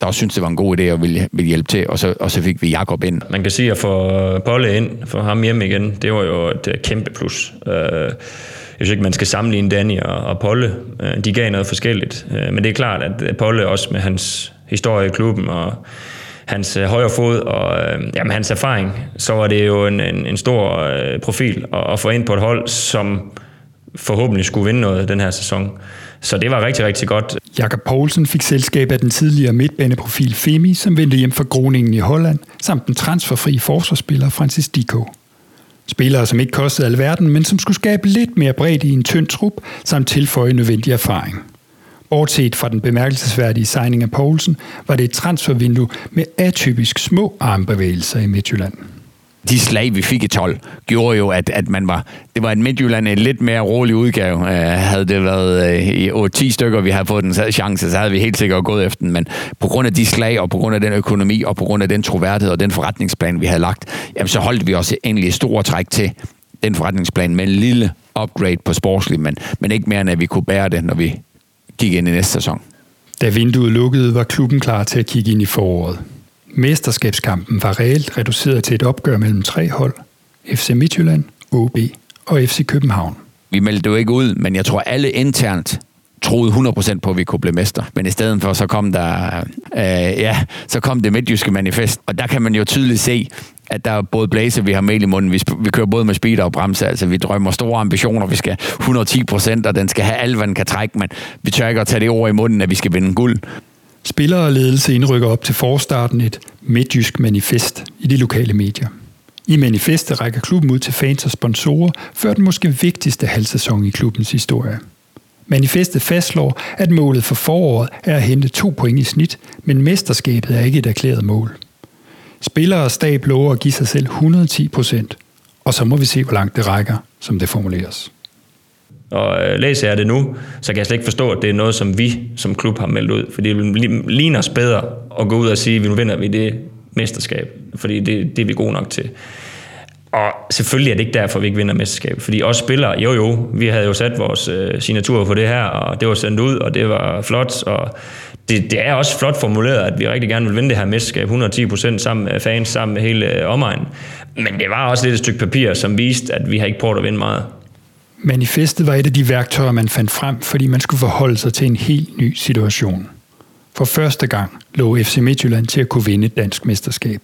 der også syntes, det var en god idé at ville, ville hjælpe til, og så, og så fik vi Jakob ind. Man kan sige, at få Polle ind, få ham hjem igen, det var jo et øh, kæmpe plus. Øh, synes ikke, man skal sammenligne Danny og, og Polle. Øh, de gav noget forskelligt. Øh, men det er klart, at Polle også med hans historie i klubben og hans øh, højre fod og jamen, hans erfaring, så var det jo en, en, en stor profil at, at få ind på et hold, som forhåbentlig skulle vinde noget den her sæson. Så det var rigtig, rigtig godt. Jakob Poulsen fik selskab af den tidligere midtbaneprofil Femi, som vendte hjem fra Groningen i Holland, samt den transferfri forsvarsspiller Francis Dico. Spillere, som ikke kostede alverden, men som skulle skabe lidt mere bredde i en tynd trup, samt tilføje nødvendig erfaring. Bortset fra den bemærkelsesværdige signing af Poulsen, var det et transfervindue med atypisk små armbevægelser i Midtjylland de slag, vi fik i 12, gjorde jo, at, at man var, det var et Midtjylland en lidt mere rolig udgave. Uh, havde det været uh, i 8-10 stykker, vi havde fået den chance, så havde vi helt sikkert gået efter den. Men på grund af de slag, og på grund af den økonomi, og på grund af den troværdighed og den forretningsplan, vi havde lagt, jamen, så holdt vi os endelig store træk til den forretningsplan med en lille upgrade på sportslig, men, men ikke mere end at vi kunne bære det, når vi gik ind i næste sæson. Da vinduet lukkede, var klubben klar til at kigge ind i foråret. Mesterskabskampen var reelt reduceret til et opgør mellem tre hold, FC Midtjylland, OB og FC København. Vi meldte jo ikke ud, men jeg tror alle internt troede 100% på, at vi kunne blive mester. Men i stedet for, så kom der, øh, ja, så kom det midtjyske manifest. Og der kan man jo tydeligt se, at der er både blæse, vi har mel i munden. Vi, vi kører både med speed og bremse. Altså, vi drømmer store ambitioner. Vi skal 110 og den skal have alt, hvad den kan trække. Men vi tør ikke at tage det ord i munden, at vi skal vinde guld. Spillere og ledelse indrykker op til forstarten et midtjysk manifest i de lokale medier. I manifestet rækker klubben ud til fans og sponsorer før den måske vigtigste halvsæson i klubbens historie. Manifestet fastslår, at målet for foråret er at hente to point i snit, men mesterskabet er ikke et erklæret mål. Spillere og stab lover at give sig selv 110 procent, og så må vi se, hvor langt det rækker, som det formuleres. Og øh, læser jeg det nu, så kan jeg slet ikke forstå, at det er noget, som vi som klub har meldt ud. Fordi det ligner os bedre at gå ud og sige, at nu vinder vi det mesterskab. Fordi det, det er vi gode nok til. Og selvfølgelig er det ikke derfor, vi ikke vinder mesterskab. Fordi os spillere, jo jo, vi havde jo sat vores øh, signatur på det her, og det var sendt ud, og det var flot. Og det, det er også flot formuleret, at vi rigtig gerne vil vinde det her mesterskab 110% sammen med fans, sammen med hele øh, omegnen. Men det var også lidt et stykke papir, som viste, at vi har ikke prøvet at vinde meget. Manifestet var et af de værktøjer, man fandt frem, fordi man skulle forholde sig til en helt ny situation. For første gang lå FC Midtjylland til at kunne vinde et dansk mesterskab.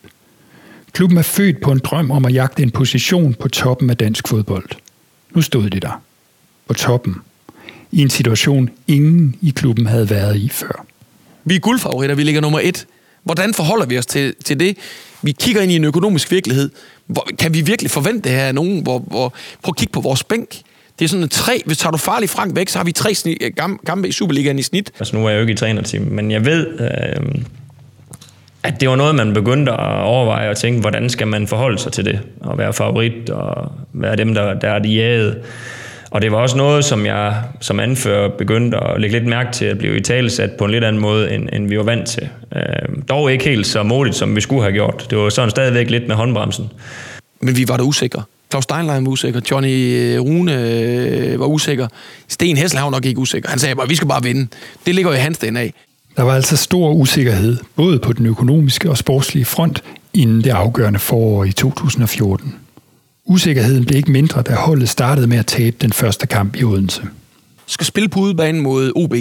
Klubben er født på en drøm om at jagte en position på toppen af dansk fodbold. Nu stod de der. På toppen. I en situation, ingen i klubben havde været i før. Vi er guldfavoritter, vi ligger nummer et. Hvordan forholder vi os til, til det? Vi kigger ind i en økonomisk virkelighed. Hvor, kan vi virkelig forvente det her af nogen? Hvor, hvor, prøv at kigge på vores bænk. Det er sådan tre, hvis tager du farlig Frank væk, så har vi tre gamle i Superligaen i snit. Altså nu er jeg jo ikke i trænerteam, men jeg ved, øh, at det var noget, man begyndte at overveje og tænke, hvordan skal man forholde sig til det? Og være favorit og være dem, der, der er de jagede. Og det var også noget, som jeg som anfører begyndte at lægge lidt mærke til at blive i talesat på en lidt anden måde, end, end vi var vant til. Øh, dog ikke helt så modigt, som vi skulle have gjort. Det var sådan stadigvæk lidt med håndbremsen. Men vi var da usikre. Claus Steinlein var usikker, Johnny øh, Rune øh, var usikker, Sten Hessel var nok ikke usikker. Han sagde bare, vi skal bare vinde. Det ligger jo i hans af. Der var altså stor usikkerhed, både på den økonomiske og sportslige front, inden det afgørende forår i 2014. Usikkerheden blev ikke mindre, da holdet startede med at tabe den første kamp i Odense. Skal spille på udebanen mod OB.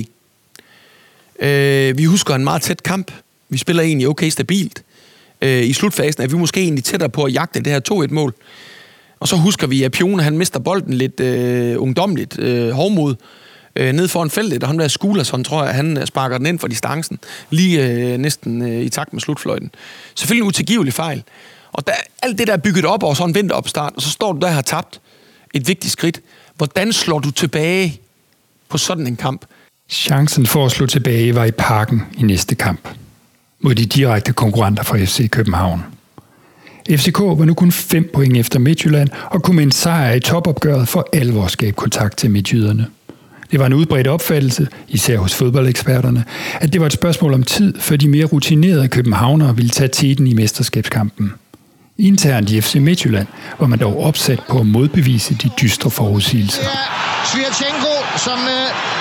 Øh, vi husker en meget tæt kamp. Vi spiller egentlig okay stabilt. Øh, I slutfasen er vi måske egentlig tættere på at jagte det her 2-1-mål. Og så husker vi, at Pione han mister bolden lidt øh, ungdomligt, øh, hovmod, øh, ned foran feltet, og han der Skulerson, tror jeg, han øh, sparker den ind for distancen, lige øh, næsten øh, i takt med slutfløjten. Selvfølgelig en utilgivelig fejl. Og der, alt det der er bygget op over sådan en vinteropstart, og så står du der og har tabt et vigtigt skridt. Hvordan slår du tilbage på sådan en kamp? Chancen for at slå tilbage var i parken i næste kamp mod de direkte konkurrenter fra FC København. FCK var nu kun 5 point efter Midtjylland og kunne med en sejr i topopgøret for alvor skabe kontakt til midtjyderne. Det var en udbredt opfattelse, især hos fodboldeksperterne, at det var et spørgsmål om tid, før de mere rutinerede københavnere ville tage tiden i mesterskabskampen. Internt i FC Midtjylland var man dog opsat på at modbevise de dystre forudsigelser. Svirchenko, som øh,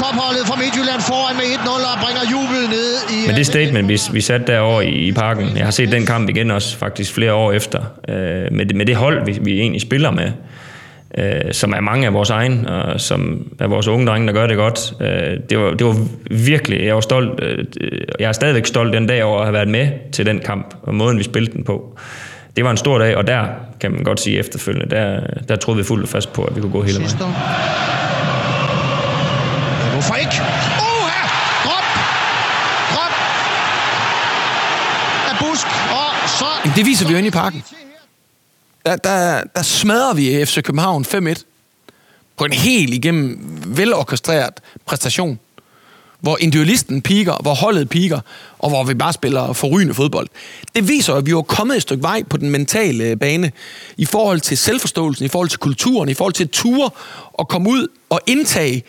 topholdet fra Midtjylland foran med 1-0 og bringer jubel ned i... Men det statement, vi, vi satte derovre i, i parken, jeg har set den kamp igen også faktisk flere år efter, øh, med, det, med det hold, vi, vi egentlig spiller med, øh, som er mange af vores egne, og som er vores unge drenge, der gør det godt. Øh, det, var, det var virkelig, jeg var stolt, øh, jeg er stadigvæk stolt den dag over at have været med til den kamp, og måden vi spillede den på. Det var en stor dag, og der kan man godt sige efterfølgende, der, der troede vi fuldt og fast på, at vi kunne gå hele vejen. Hvorfor ikke? Oha! Drop! Drop! Af busk, og så... Jamen, det viser vi jo inde i parken. Der, der, der smadrer vi FC København 5-1 på en helt igennem velorkestreret præstation hvor individualisten piker, hvor holdet piker, og hvor vi bare spiller forrygende fodbold. Det viser, at vi er kommet et stykke vej på den mentale øh, bane i forhold til selvforståelsen, i forhold til kulturen, i forhold til ture og komme ud og indtage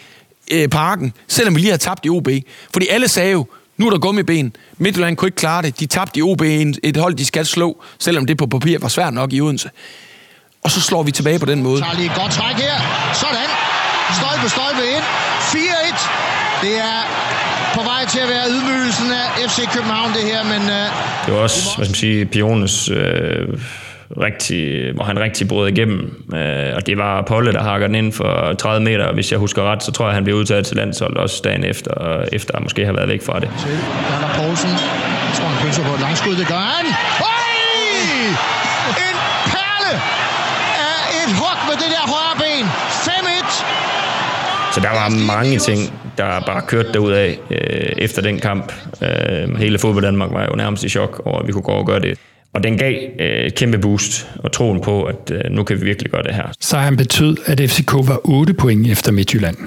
øh, parken, selvom vi lige har tabt i OB. Fordi alle sagde jo, nu er der gummiben. Midtjylland kunne ikke klare det. De tabte i OB et hold, de skal slå, selvom det på papir var svært nok i Odense. Og så slår vi tilbage på den måde. Tager lige et godt træk her. Sådan. Stolpe, stolpe ind. 4-1. Det er på vej til at være ydmygelsen af FC København, det her, men... Uh, det var også, hvad skal man sige, Piones øh, rigtig, hvor han rigtig brød igennem. Øh, og det var Polle, der hakker den ind for 30 meter, og hvis jeg husker ret, så tror jeg, han blev udtaget til landshold også dagen efter, og efter at måske have været væk fra det. Werner Poulsen. Jeg tror, han pølser på et langskud. Det gør han. En perle af et hug med det der højre ben. 5-1. Så der var mange ting, der bare kørte derud af øh, efter den kamp. Øh, hele fodbold Danmark var jo nærmest i chok over, at vi kunne gå og gøre det. Og den gav øh, et kæmpe boost og troen på, at øh, nu kan vi virkelig gøre det her. Sejren betød, at FCK var 8 point efter Midtjylland.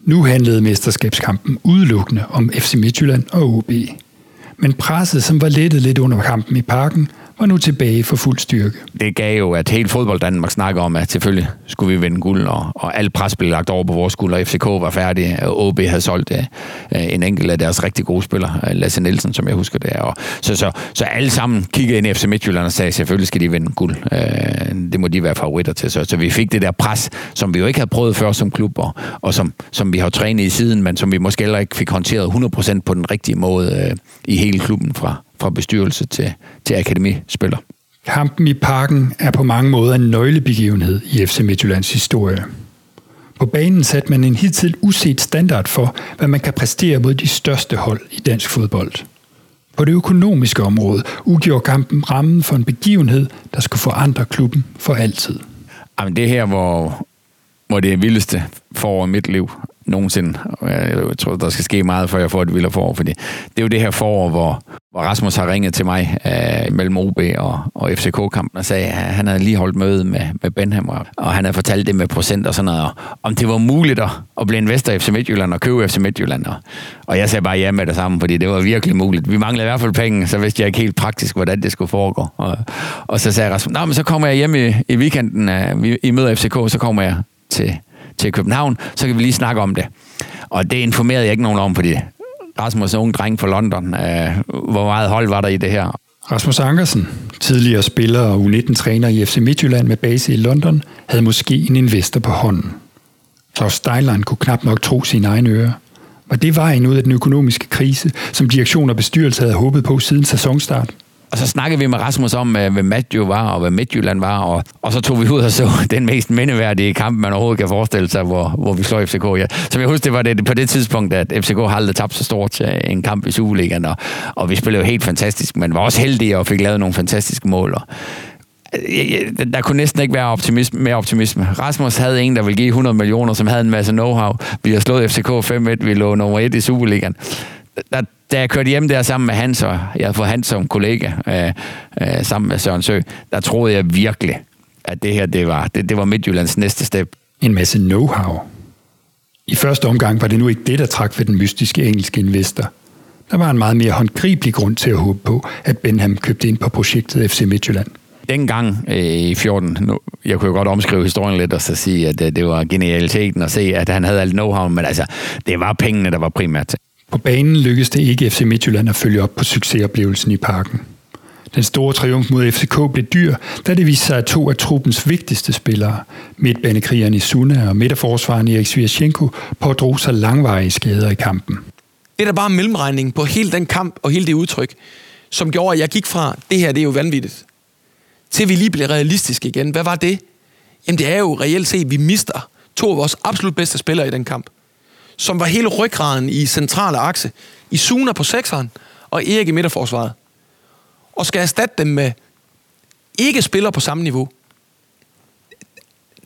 Nu handlede mesterskabskampen udelukkende om FC Midtjylland og OB. Men presset, som var lettet lidt under kampen i parken, var nu tilbage for fuld styrke. Det gav jo, at hele fodbold Danmark snakker om, at selvfølgelig skulle vi vinde guld, og, og alt pres blev lagt over på vores skuld, og FCK var færdig, og OB havde solgt uh, en enkelt af deres rigtig gode spillere, øh, Lasse Nielsen, som jeg husker det. Og så, så, så alle sammen kiggede ind i FC Midtjylland og sagde, selvfølgelig skal de vinde guld. Uh, det må de være favoritter til. Så, så vi fik det der pres, som vi jo ikke havde prøvet før som klub, og, og som, som vi har trænet i siden, men som vi måske heller ikke fik håndteret 100% på den rigtige måde uh, i hele klubben fra, fra bestyrelse til, til akademispiller. Kampen i parken er på mange måder en nøglebegivenhed i FC Midtjyllands historie. På banen satte man en hidtil uset standard for, hvad man kan præstere mod de største hold i dansk fodbold. På det økonomiske område udgjorde kampen rammen for en begivenhed, der skulle forandre klubben for altid. Jamen det her, hvor, hvor det er vildeste forår i mit liv nogensinde. Jeg tror, der skal ske meget, før jeg får et vildere forår, fordi det er jo det her forår, hvor, hvor Rasmus har ringet til mig øh, mellem OB og, og FCK-kampen og sagde, at han havde lige holdt møde med, med Benham, og, og han havde fortalt det med procent og sådan noget, og, om det var muligt at, at blive investor i FC Midtjylland og købe FC Midtjylland. Og, og jeg sagde bare ja med det samme, fordi det var virkelig muligt. Vi manglede i hvert fald penge, så vidste jeg ikke helt praktisk, hvordan det skulle foregå. Og, og så sagde Rasmus, men så kommer jeg hjem i, i weekenden, øh, vi, I møder FCK, så kommer jeg til, til København, så kan vi lige snakke om det. Og det informerede jeg ikke nogen om, fordi Rasmus er unge dreng fra London. Øh, hvor meget hold var der i det her? Rasmus Ankersen, tidligere spiller og U19-træner i FC Midtjylland med base i London, havde måske en investor på hånden. Claus Steinlein kunne knap nok tro sine egne ører. Var det vejen ud af den økonomiske krise, som direktion og bestyrelse havde håbet på siden sæsonstart? Og så snakkede vi med Rasmus om, øh, hvad Matthew var, og hvad Midtjylland var, og, og så tog vi ud og så den mest mindeværdige kamp, man overhovedet kan forestille sig, hvor, hvor vi slår FCK. Ja. Så jeg husker, det var det, på det tidspunkt, at FCK har aldrig tabt så stort øh, en kamp i Superligaen, og, og vi spillede jo helt fantastisk, men var også heldige og fik lavet nogle fantastiske mål. Og, øh, der kunne næsten ikke være optimisme, mere optimisme. Rasmus havde en, der ville give 100 millioner, som havde en masse know-how. Vi har slået FCK 5-1, vi lå nummer 1 i Superligaen. Der, da jeg kørte hjem der sammen med Hans, og jeg havde fået Hans som kollega, øh, øh, sammen med Søren Sø, der troede jeg virkelig, at det her, det var, det, det var Midtjyllands næste step. En masse know-how. I første omgang var det nu ikke det, der trak ved den mystiske engelske investor. Der var en meget mere håndgribelig grund til at håbe på, at Benham købte ind på projektet FC Midtjylland. Dengang øh, i 14, nu, jeg kunne jo godt omskrive historien lidt og så sige, at øh, det var genialiteten at se, at han havde alt know-how, men altså, det var pengene, der var primært. På banen lykkedes det ikke FC Midtjylland at følge op på succesoplevelsen i parken. Den store triumf mod FCK blev dyr, da det viste sig, at to af truppens vigtigste spillere, midtbanekrigeren Isuna og midterforsvaren Erik Svirchenko, pådrog sig langvarige skader i kampen. Det er da bare mellemregningen på hele den kamp og hele det udtryk, som gjorde, at jeg gik fra, det her det er jo vanvittigt, til vi lige blev realistiske igen. Hvad var det? Jamen det er jo reelt set, at vi mister to af vores absolut bedste spillere i den kamp. Som var hele ryggraden i centrale akse. I Suna på sekseren og Erik i midterforsvaret. Og skal erstatte dem med ikke spillere på samme niveau.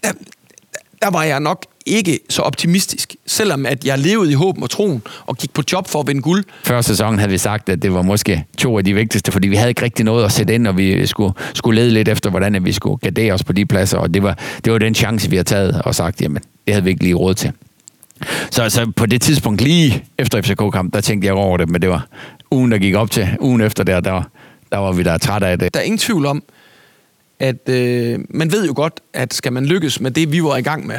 Der, der var jeg nok ikke så optimistisk, selvom at jeg levede i håb og troen og gik på job for at vinde guld. Før sæsonen havde vi sagt, at det var måske to af de vigtigste, fordi vi havde ikke rigtig noget at sætte ind, og vi skulle, skulle lede lidt efter, hvordan vi skulle gardere os på de pladser, og det var, det var den chance, vi har taget og sagt, jamen, det havde vi ikke lige råd til. Så, så på det tidspunkt, lige efter FCK-kamp, der tænkte jeg over det, men det var ugen, der gik op til, ugen efter der, der, der var vi der træt af det. Der er ingen tvivl om, at øh, man ved jo godt, at skal man lykkes med det, vi var i gang med,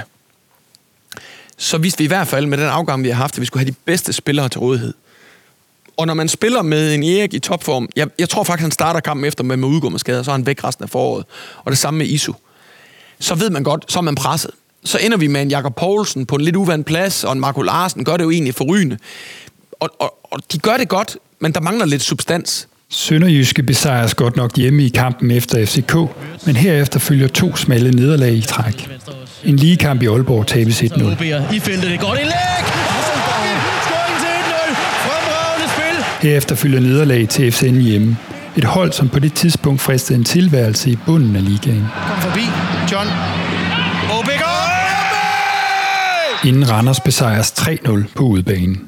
så vidste vi i hvert fald med den afgang, vi har haft, at vi skulle have de bedste spillere til rådighed. Og når man spiller med en Erik i topform, jeg, jeg tror faktisk, han starter kampen efter med, med udgå med skader, så er han væk resten af foråret. Og det samme med Isu. Så ved man godt, så er man presset. Så ender vi med en Jakob Poulsen på en lidt uvandt plads, og en Marco Larsen gør det jo egentlig forrygende. Og, og, og de gør det godt, men der mangler lidt substans. Sønderjyske besejres godt nok hjemme i kampen efter FCK, men herefter følger to smalle nederlag i træk. En lige kamp i Aalborg tabes 1-0. I feltet det godt indlæg! Scoring til 1-0! Fremragende spil! Herefter følger nederlag til FCN hjemme. Et hold, som på det tidspunkt fristede en tilværelse i bunden af ligaen. Kom forbi. John. Inden Randers besejres 3-0 på udebanen.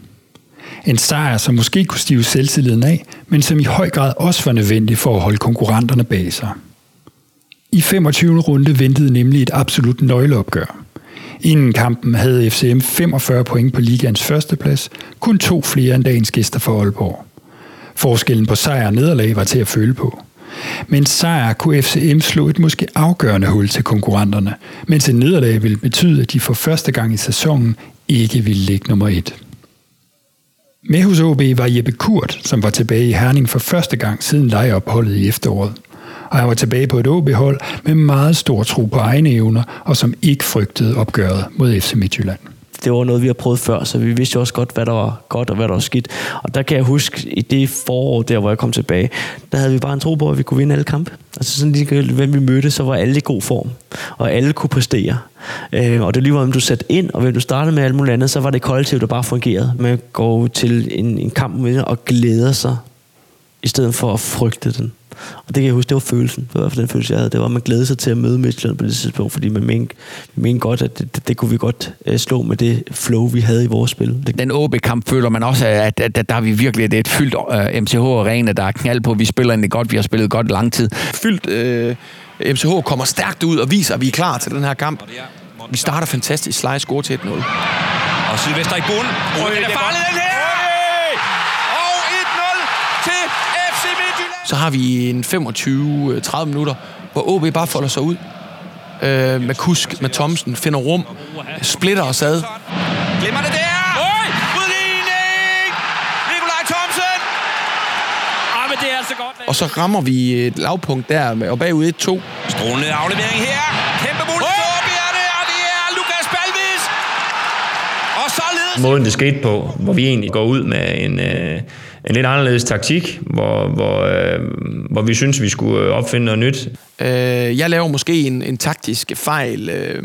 En sejr, som måske kunne stive selvtilliden af, men som i høj grad også var nødvendig for at holde konkurrenterne bag sig. I 25. runde ventede nemlig et absolut nøgleopgør. Inden kampen havde FCM 45 point på ligaens førsteplads, kun to flere end dagens gæster for Aalborg. Forskellen på sejr og nederlag var til at føle på. Men sejr kunne FCM slå et måske afgørende hul til konkurrenterne, mens en nederlag ville betyde, at de for første gang i sæsonen ikke ville ligge nummer et. Med hos OB var Jeppe Kurt, som var tilbage i Herning for første gang siden lejeopholdet i efteråret. Og han var tilbage på et OB-hold med meget stor tro på egne evner, og som ikke frygtede opgøret mod FC Midtjylland det var noget, vi har prøvet før, så vi vidste jo også godt, hvad der var godt og hvad der var skidt. Og der kan jeg huske, i det forår der, hvor jeg kom tilbage, der havde vi bare en tro på, at vi kunne vinde alle kampe. Altså sådan lige, hvem vi mødte, så var alle i god form. Og alle kunne præstere. Øh, og det lige var, hvem du satte ind, og hvem du startede med alt muligt andet, så var det kollektivt, der bare fungerede. Man går til en, en kamp med og glæder sig, i stedet for at frygte den. Og det kan jeg huske, det var følelsen. Det var i hvert fald den følelse, jeg havde. Det var, at man glædede sig til at møde Midtjylland på det tidspunkt, fordi man mente, man mente godt, at det, det, det, kunne vi godt uh, slå med det flow, vi havde i vores spil. Det... Den OB-kamp føler man også, at, at, at der er vi virkelig, det er et fyldt uh, MTH-arena, der er knald på. Vi spiller egentlig godt, vi har spillet godt lang tid. Fyldt øh, MCH kommer stærkt ud og viser, at vi er klar til den her kamp. Vi starter fantastisk. Slice score til 1-0. Og Sydvester i bunden. Oh, den er farlig, den her! Og 1-0 til FC Midtjylland. Så har vi en 25-30 minutter, hvor OB bare folder sig ud. Øh, med Kusk, med Thomsen, finder rum, splitter os ad. Glemmer det der! Oj! Udligning! Nikolaj Thomsen! Ah, men det er altså godt. Og så rammer vi et lavpunkt der, med- og bagud 1-2. Strålende aflevering her. Kæmpe mulighed er er. Måden det skete på, hvor vi egentlig går ud med en, øh, en lidt anderledes taktik, hvor, hvor, øh, hvor vi synes, vi skulle øh, opfinde noget nyt. Øh, jeg laver måske en, en taktisk fejl øh,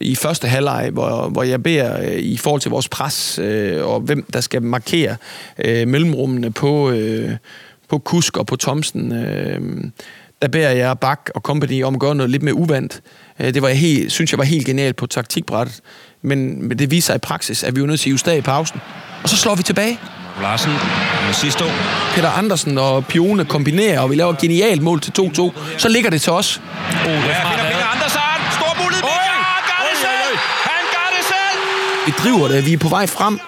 i første halvleg, hvor, hvor jeg beder øh, i forhold til vores pres, øh, og hvem der skal markere øh, mellemrummene på, øh, på Kusk og på Thomsen. Øh, der beder jeg Bak og company om at gøre noget lidt mere uvandt. Øh, det var jeg helt, synes jeg var helt genialt på taktikbrættet, men, men det viser sig i praksis, at vi er nødt til at justere i pausen. Og så slår vi tilbage. Larsen sidste år. Peter Andersen og Pione kombinerer, og vi laver et genialt mål til 2-2. Så ligger det til os. Ja, finder Peter Andersen. Stor mulighed. Michael gør det selv. Han gør det selv. vi driver det, vi er på vej frem,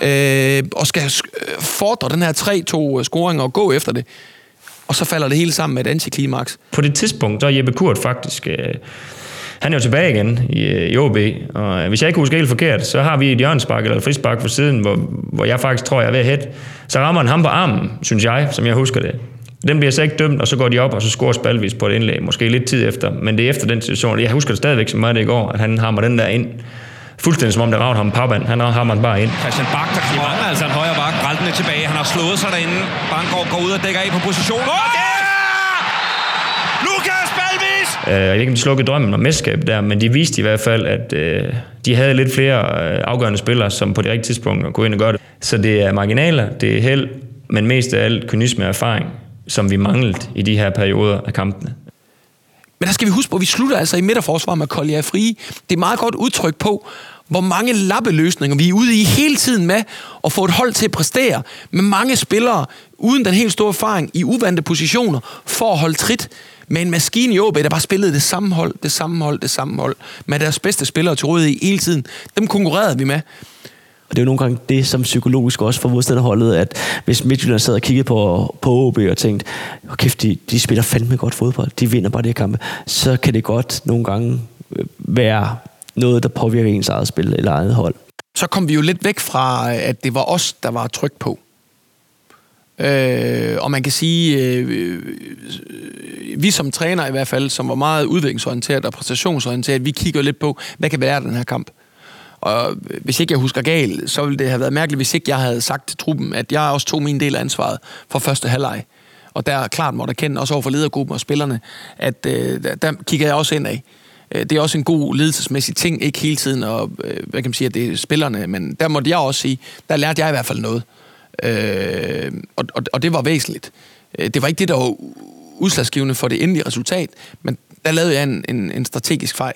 øh, og skal sk- fordre den her 3-2-scoring og gå efter det. Og så falder det hele sammen med et antiklimaks. På det tidspunkt, der er Jeppe Kurt faktisk... Øh, han er jo tilbage igen i, øh, i OB, og øh, hvis jeg ikke husker helt forkert, så har vi et hjørnspark eller et frispark for siden, hvor, hvor jeg faktisk tror, jeg er ved at hætte. Så rammer han ham på armen, synes jeg, som jeg husker det. Den bliver så ikke dømt, og så går de op, og så scorer Spalvis på et indlæg, måske lidt tid efter, men det er efter den situation. Jeg husker det stadigvæk som meget det i går, at han hammer den der ind. Fuldstændig som om det ravner ham pappen. Han hammer den bare ind. Christian Bak, der kommer altså en højre bak. Tilbage. Han har slået sig derinde. Bankgaard går ud og dækker af på position. Oh, Øh, jeg ved ikke, om de slukkede drømmen om mesterskab der, men de viste i hvert fald, at øh, de havde lidt flere øh, afgørende spillere, som på det rigtige tidspunkt kunne ind og gøre det. Så det er marginaler, det er held, men mest af alt kynisme og erfaring, som vi manglede i de her perioder af kampene. Men der skal vi huske på, at vi slutter altså i midterforsvar med Kolja Fri. Det er meget godt udtryk på, hvor mange lappeløsninger vi er ude i hele tiden med at få et hold til at præstere med mange spillere uden den helt store erfaring i uvante positioner for at holde trit med en maskine i OB, der bare spillede det samme hold, det samme hold, det samme hold, med deres bedste spillere til rådighed hele tiden. Dem konkurrerede vi med. Og det er jo nogle gange det, som psykologisk også for modstanderholdet, at hvis Midtjylland sad og kiggede på, på OB og tænkte, oh, kæft, de, de spiller fandme godt fodbold, de vinder bare det her kampe, så kan det godt nogle gange øh, være noget, der påvirker ens eget spil eller eget hold. Så kom vi jo lidt væk fra, at det var os, der var tryk på. Øh, og man kan sige, øh, øh, vi som træner i hvert fald, som var meget udviklingsorienteret og præstationsorienteret, vi kigger lidt på, hvad kan være den her kamp. Og hvis ikke jeg husker galt, så ville det have været mærkeligt, hvis ikke jeg havde sagt til truppen, at jeg også tog min del af ansvaret for første halvleg. Og der klart måtte erkende, også over for ledergruppen og spillerne, at øh, der, kigger jeg også ind af. Øh, det er også en god ledelsesmæssig ting, ikke hele tiden, og øh, hvad kan man sige, at det er spillerne, men der måtte jeg også sige, der lærte jeg i hvert fald noget. Øh, Øh, og, og, og det var væsentligt. Øh, det var ikke det, der var udslagsgivende for det endelige resultat, men der lavede jeg en, en, en strategisk fejl.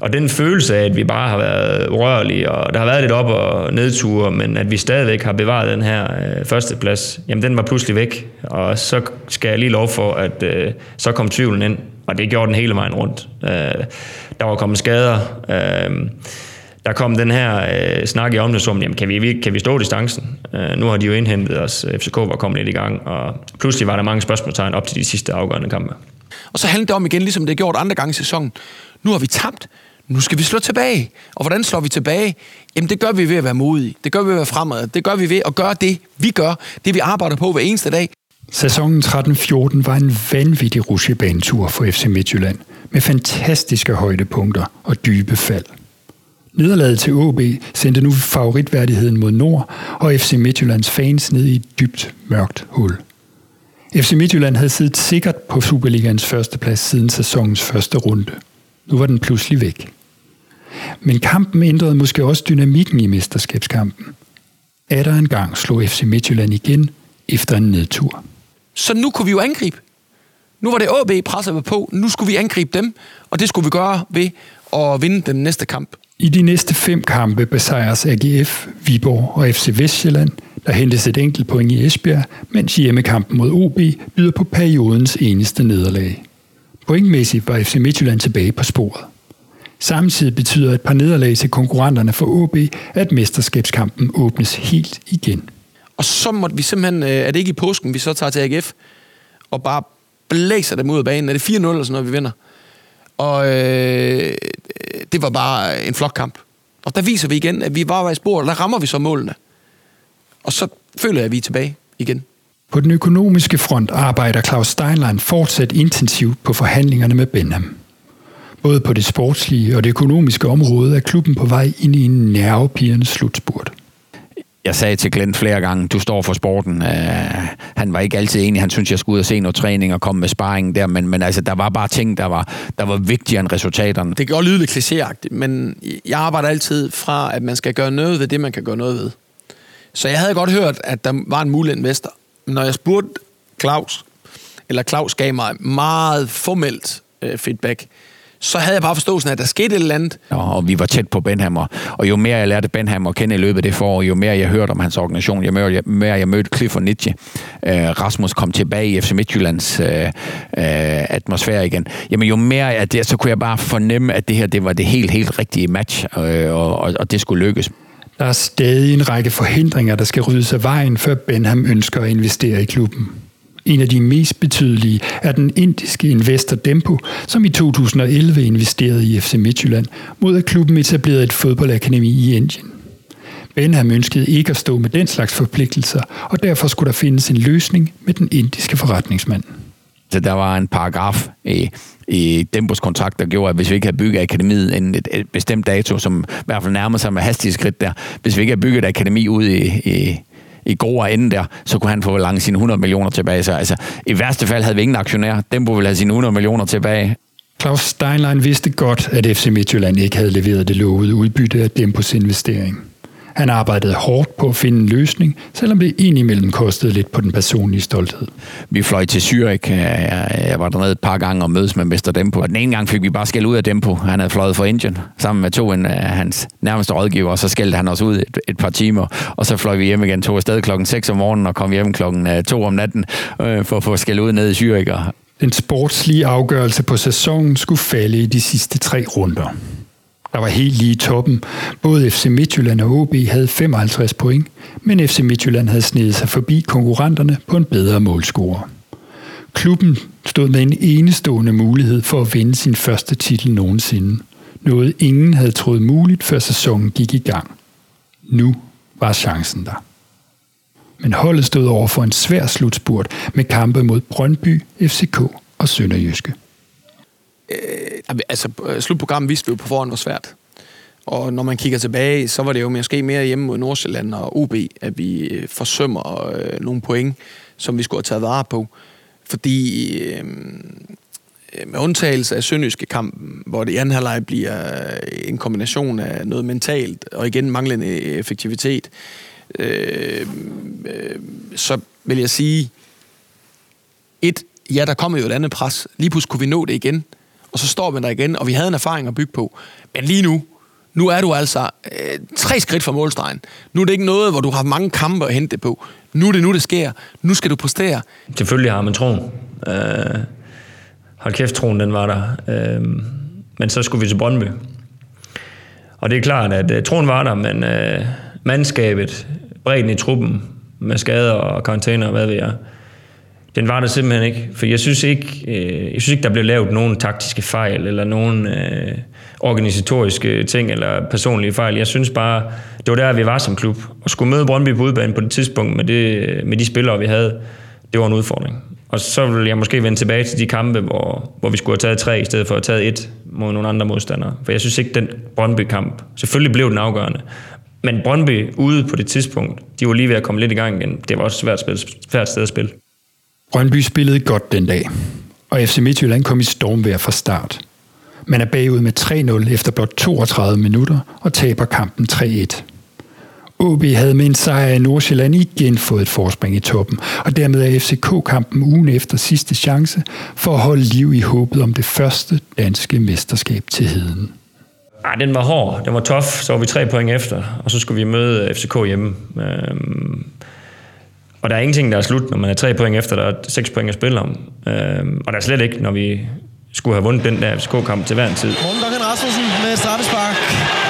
Og den følelse af, at vi bare har været urørlige, og der har været lidt op- og nedture, men at vi stadigvæk har bevaret den her øh, førsteplads, jamen den var pludselig væk. Og så skal jeg lige lov for, at øh, så kom tvivlen ind, og det gjorde den hele vejen rundt. Øh, der var kommet skader. Øh, der kom den her øh, snak i omklædningsrummet, jamen kan vi, kan vi stå distancen? Øh, nu har de jo indhentet os, FCK var kommet lidt i gang, og pludselig var der mange spørgsmålstegn op til de sidste afgørende kampe. Og så handler det om igen, ligesom det er gjort andre gange i sæsonen. Nu har vi tabt, nu skal vi slå tilbage. Og hvordan slår vi tilbage? Jamen det gør vi ved at være modige. Det gør vi ved at være fremad. Det gør vi ved at gøre det, vi gør. Det vi arbejder på hver eneste dag. Sæsonen 13-14 var en vanvittig rusjebanetur for FC Midtjylland, med fantastiske højdepunkter og dybe fald. Nederlaget til OB sendte nu favoritværdigheden mod nord, og FC Midtjyllands fans ned i et dybt, mørkt hul. FC Midtjylland havde siddet sikkert på Superligans førsteplads siden sæsonens første runde. Nu var den pludselig væk. Men kampen ændrede måske også dynamikken i mesterskabskampen. Er der engang slog FC Midtjylland igen efter en nedtur. Så nu kunne vi jo angribe. Nu var det AB presset på, nu skulle vi angribe dem, og det skulle vi gøre ved at vinde den næste kamp. I de næste fem kampe besejres AGF, Viborg og FC Vestjylland. Der hentes et enkelt point i Esbjerg, mens hjemmekampen mod OB byder på periodens eneste nederlag. Pointmæssigt var FC Midtjylland tilbage på sporet. Samtidig betyder et par nederlag til konkurrenterne for OB, at mesterskabskampen åbnes helt igen. Og så måtte vi simpelthen, øh, er det ikke i påsken, vi så tager til AGF, og bare blæser dem ud af banen. Er det 4-0 eller sådan noget, vi vinder? Og øh, det var bare en flokkamp. Og der viser vi igen, at vi bare var i spor, og der rammer vi så målene. Og så føler jeg, at vi er tilbage igen. På den økonomiske front arbejder Claus Steinlein fortsat intensivt på forhandlingerne med Benham. Både på det sportslige og det økonomiske område er klubben på vej ind i en nervepirrende slutspurt jeg sagde til Glenn flere gange, du står for sporten. Uh, han var ikke altid enig. Han synes, jeg skulle ud og se noget træning og komme med sparring der, men, men altså, der var bare ting, der var, der var vigtigere end resultaterne. Det gjorde lyde lidt klichéagtigt, men jeg arbejder altid fra, at man skal gøre noget ved det, man kan gøre noget ved. Så jeg havde godt hørt, at der var en mulig investor. Når jeg spurgte Claus, eller Claus gav mig meget formelt øh, feedback, så havde jeg bare forståelsen af, at der skete et eller andet. Ja, og vi var tæt på Benhammer. Og jo mere jeg lærte Benhammer at kende i løbet af det forår, jo mere jeg hørte om hans organisation, jo mere jeg, mere jeg mødte Cliff og Nietzsche, øh, Rasmus kom tilbage i FC Midtjyllands øh, øh, atmosfære igen, jamen jo mere at det, så kunne jeg bare fornemme, at det her det var det helt, helt rigtige match, øh, og, og, og det skulle lykkes. Der er stadig en række forhindringer, der skal ryddes af vejen, før Benham ønsker at investere i klubben. En af de mest betydelige er den indiske investor Dempo, som i 2011 investerede i FC Midtjylland, mod at klubben etablerede et fodboldakademi i Indien. Benham ønskede ikke at stå med den slags forpligtelser, og derfor skulle der findes en løsning med den indiske forretningsmand. Så der var en paragraf i, i Dembos kontrakt, der gjorde, at hvis vi ikke havde bygget akademiet inden et, et bestemt dato, som i hvert fald nærmer sig med hastige skridt der, hvis vi ikke havde bygget et akademi ud i, i, i gode ende der, så kunne han få langt sine 100 millioner tilbage. Så altså, i værste fald havde vi ingen aktionær. Dempo ville have sine 100 millioner tilbage. Claus Steinlein vidste godt, at FC Midtjylland ikke havde leveret det lovede udbytte af Dempos investering. Han arbejdede hårdt på at finde en løsning, selvom det indimellem kostede lidt på den personlige stolthed. Vi fløj til Zürich. Jeg var dernede et par gange og mødes med Mester Dempo. Og den ene gang fik vi bare skæld ud af Dempo. Han havde fløjet fra Indien sammen med to af hans nærmeste rådgiver, og så skældte han os ud et, et par timer. Og så fløj vi hjem igen, tog afsted klokken 6 om morgenen og kom hjem klokken 2 om natten øh, for at få skæld ud ned i Zürich. Den sportslige afgørelse på sæsonen skulle falde i de sidste tre runder der var helt lige i toppen. Både FC Midtjylland og OB havde 55 point, men FC Midtjylland havde snedet sig forbi konkurrenterne på en bedre målscore. Klubben stod med en enestående mulighed for at vinde sin første titel nogensinde. Noget ingen havde troet muligt, før sæsonen gik i gang. Nu var chancen der. Men holdet stod over for en svær slutspurt med kampe mod Brøndby, FCK og Sønderjyske øh, altså, øh, slutprogrammet vidste vi jo på forhånd var svært. Og når man kigger tilbage, så var det jo måske mere hjemme mod Nordsjælland og OB, at vi øh, forsømmer øh, nogle point, som vi skulle have taget vare på. Fordi øh, øh med undtagelse af Sønderjyske kampen, hvor det i anden halvleg bliver en kombination af noget mentalt og igen manglende effektivitet, øh, øh, så vil jeg sige, et, ja, der kommer jo et andet pres. Lige pludselig kunne vi nå det igen og så står man der igen, og vi havde en erfaring at bygge på. Men lige nu, nu er du altså øh, tre skridt fra målstregen. Nu er det ikke noget, hvor du har mange kampe at hente det på. Nu er det nu, det sker. Nu skal du præstere. Selvfølgelig har man troen. Øh, hold kæft, troen den var der. Øh, men så skulle vi til Brøndby. Og det er klart, at øh, troen var der, men øh, mandskabet, bredden i truppen, med skader og karantæner og hvad ved jeg, den var der simpelthen ikke. For jeg synes ikke, øh, jeg synes ikke der blev lavet nogen taktiske fejl, eller nogen øh, organisatoriske ting, eller personlige fejl. Jeg synes bare, det var der, vi var som klub. Og skulle møde Brøndby på udbanen på det tidspunkt, med, det, med de spillere, vi havde, det var en udfordring. Og så vil jeg måske vende tilbage til de kampe, hvor, hvor vi skulle have taget tre, i stedet for at have taget et mod nogle andre modstandere. For jeg synes ikke, den Brøndby-kamp, selvfølgelig blev den afgørende, men Brøndby ude på det tidspunkt, de var lige ved at komme lidt i gang igen. Det var også svært, spil, svært sted at spille. Brøndby spillede godt den dag, og FC Midtjylland kom i stormvejr fra start. Man er bagud med 3-0 efter blot 32 minutter og taber kampen 3-1. OB havde med en sejr i Nordsjælland igen fået et forspring i toppen, og dermed er FCK-kampen ugen efter sidste chance for at holde liv i håbet om det første danske mesterskab til heden. Ej, den var hård, den var tof, så var vi tre point efter, og så skulle vi møde FCK hjemme. Øhm, og der er ingenting, der er slut, når man er tre point efter, der er seks point at spille om. Øhm, og der er slet ikke, når vi skulle have vundet den der FCK-kamp til hver en tid. Morten Duncan Rasmussen med straffespark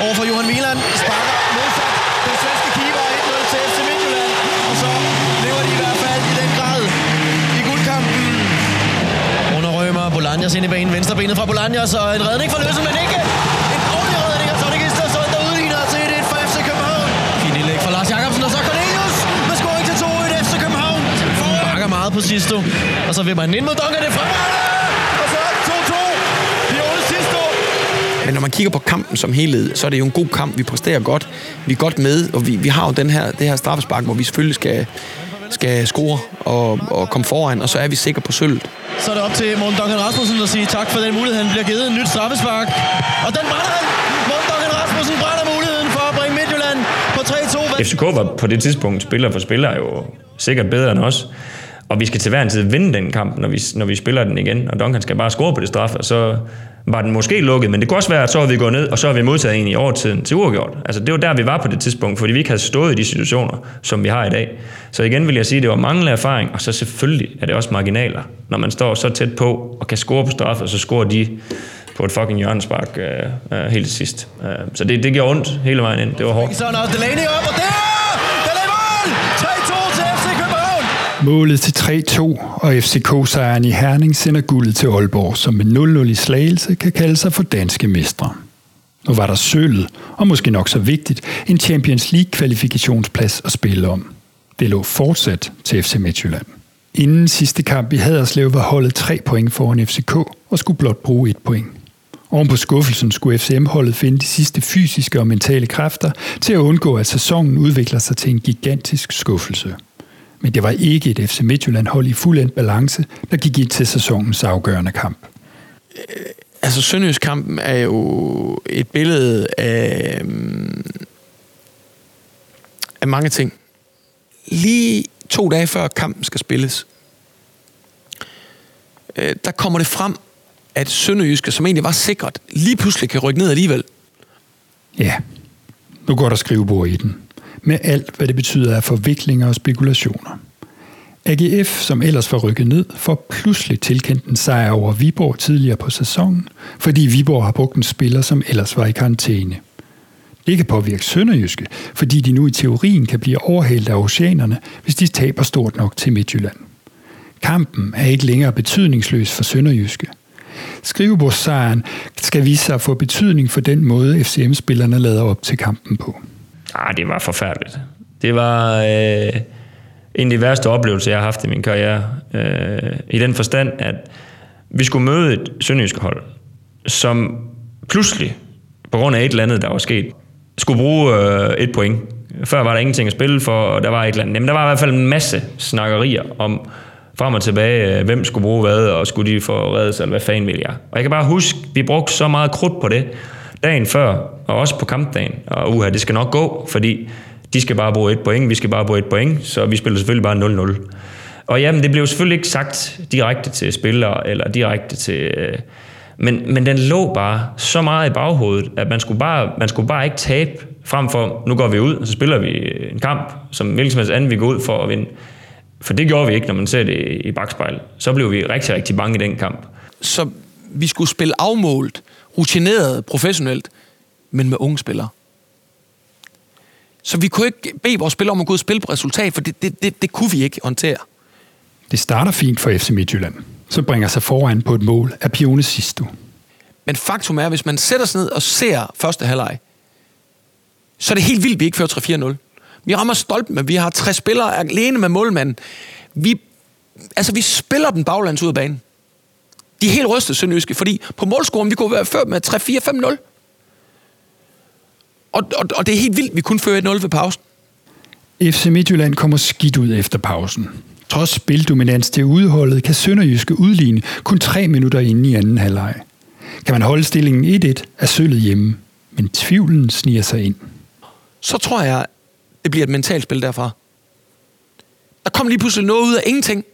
over for Johan Wieland. Sparker modsat den svenske keeper 1-0 til FC Midtjylland. Og så lever de i hvert fald i den grad i guldkampen. Under Rømer, Bolagnas ind i banen, venstrebenet fra Bolagnas, og en redning for Løsen, men ikke på Sisto. Og så vil man ind mod Duncan, det fremad! Og så 2-2. Pione Sisto. Men når man kigger på kampen som helhed, så er det jo en god kamp. Vi præsterer godt. Vi er godt med, og vi, vi har jo den her, det her straffespark, hvor vi selvfølgelig skal, skal score og, og komme foran, og så er vi sikre på sølvet. Så er det op til Morten Duncan Rasmussen at sige tak for den mulighed. Han bliver givet en nyt straffespark. Og den brænder han! Morten Duncan Rasmussen brænder muligheden for at bringe Midtjylland på 3-2. FCK var på det tidspunkt spiller for spiller jo sikkert bedre end os. Og vi skal til hver en tid vinde den kamp, når vi, når vi spiller den igen. Og Duncan skal bare score på det straf, og så var den måske lukket. Men det kunne også være, at så har vi gået ned, og så har vi modtaget en i overtiden til uafgjort. Altså det var der, vi var på det tidspunkt, fordi vi ikke havde stået i de situationer, som vi har i dag. Så igen vil jeg sige, at det var manglende erfaring, og så selvfølgelig er det også marginaler. Når man står så tæt på og kan score på straf, og så scorer de på et fucking hjørnespark øh, øh, helt til sidst. Øh, så det, det gjorde ondt hele vejen ind. Det var hårdt. Så er Delaney op, og der! Målet til 3-2 og FCK-sejren i Herning sender guldet til Aalborg, som med 0-0 i slagelse kan kalde sig for danske mestre. Nu var der sølvet, og måske nok så vigtigt, en Champions League-kvalifikationsplads at spille om. Det lå fortsat til FC Midtjylland. Inden sidste kamp i Haderslev var holdet 3 point foran FCK og skulle blot bruge et point. Oven på skuffelsen skulle FCM-holdet finde de sidste fysiske og mentale kræfter til at undgå, at sæsonen udvikler sig til en gigantisk skuffelse. Men det var ikke et FC Midtjylland-hold i fuldendt balance, der gik ind til sæsonens afgørende kamp. Altså, Sønderjysk-kampen er jo et billede af, mm, af mange ting. Lige to dage før kampen skal spilles, øh, der kommer det frem, at Sønderjyske, som egentlig var sikkert, lige pludselig kan rykke ned alligevel. Ja, nu går der skrivebord i den. Med alt, hvad det betyder af forviklinger og spekulationer. AGF, som ellers var rykket ned, får pludselig tilkendt en sejr over Viborg tidligere på sæsonen, fordi Viborg har brugt en spiller, som ellers var i karantæne. Det kan påvirke Sønderjyske, fordi de nu i teorien kan blive overhældt af oceanerne, hvis de taber stort nok til Midtjylland. Kampen er ikke længere betydningsløs for Sønderjyske. Skrivebordssejren skal vise sig at få betydning for den måde, FCM-spillerne lader op til kampen på. Ah, det var forfærdeligt. Det var øh, en af de værste oplevelser, jeg har haft i min karriere. Øh, I den forstand, at vi skulle møde et sønderjysk hold, som pludselig, på grund af et eller andet, der var sket, skulle bruge øh, et point. Før var der ingenting at spille for, og der var et eller andet. Jamen, der var i hvert fald en masse snakkerier om frem og tilbage, øh, hvem skulle bruge hvad, og skulle de få reddet sig, eller hvad fanden vil jeg. Og jeg kan bare huske, vi brugte så meget krudt på det, dagen før, og også på kampdagen. Og uha, det skal nok gå, fordi de skal bare bruge et point, vi skal bare bruge et point, så vi spiller selvfølgelig bare 0-0. Og jamen, det blev selvfølgelig ikke sagt direkte til spillere, eller direkte til... Øh, men, men den lå bare så meget i baghovedet, at man skulle bare, man skulle bare ikke tabe frem for, nu går vi ud, og så spiller vi en kamp, som hvilken som helst anden vi går ud for at vinde. For det gjorde vi ikke, når man ser det i bagspejl. Så blev vi rigtig, rigtig bange i den kamp. Så vi skulle spille afmålt, rutineret, professionelt, men med unge spillere. Så vi kunne ikke bede vores spillere om at gå ud og spille på resultat, for det, det, det, det kunne vi ikke håndtere. Det starter fint for FC Midtjylland, så bringer sig foran på et mål af Pione Sisto. Men faktum er, hvis man sætter sig ned og ser første halvleg, så er det helt vildt, vi ikke fører 3-4-0. Vi rammer stolpen, men vi har tre spillere alene med målmanden. Vi, altså, vi spiller den baglands ud af banen. De er helt rystet, Sønderjyske, fordi på målscoren, vi kunne være før med 3-4-5-0. Og, og, og det er helt vildt, vi kun fører 1-0 ved pausen. FC Midtjylland kommer skidt ud efter pausen. Trods spildominans til udholdet, kan Sønderjyske udligne kun tre minutter inde i anden halvleg. Kan man holde stillingen 1-1, er sølvet hjemme, men tvivlen sniger sig ind. Så tror jeg, det bliver et mentalt spil derfra. Der kom lige pludselig noget ud af ingenting.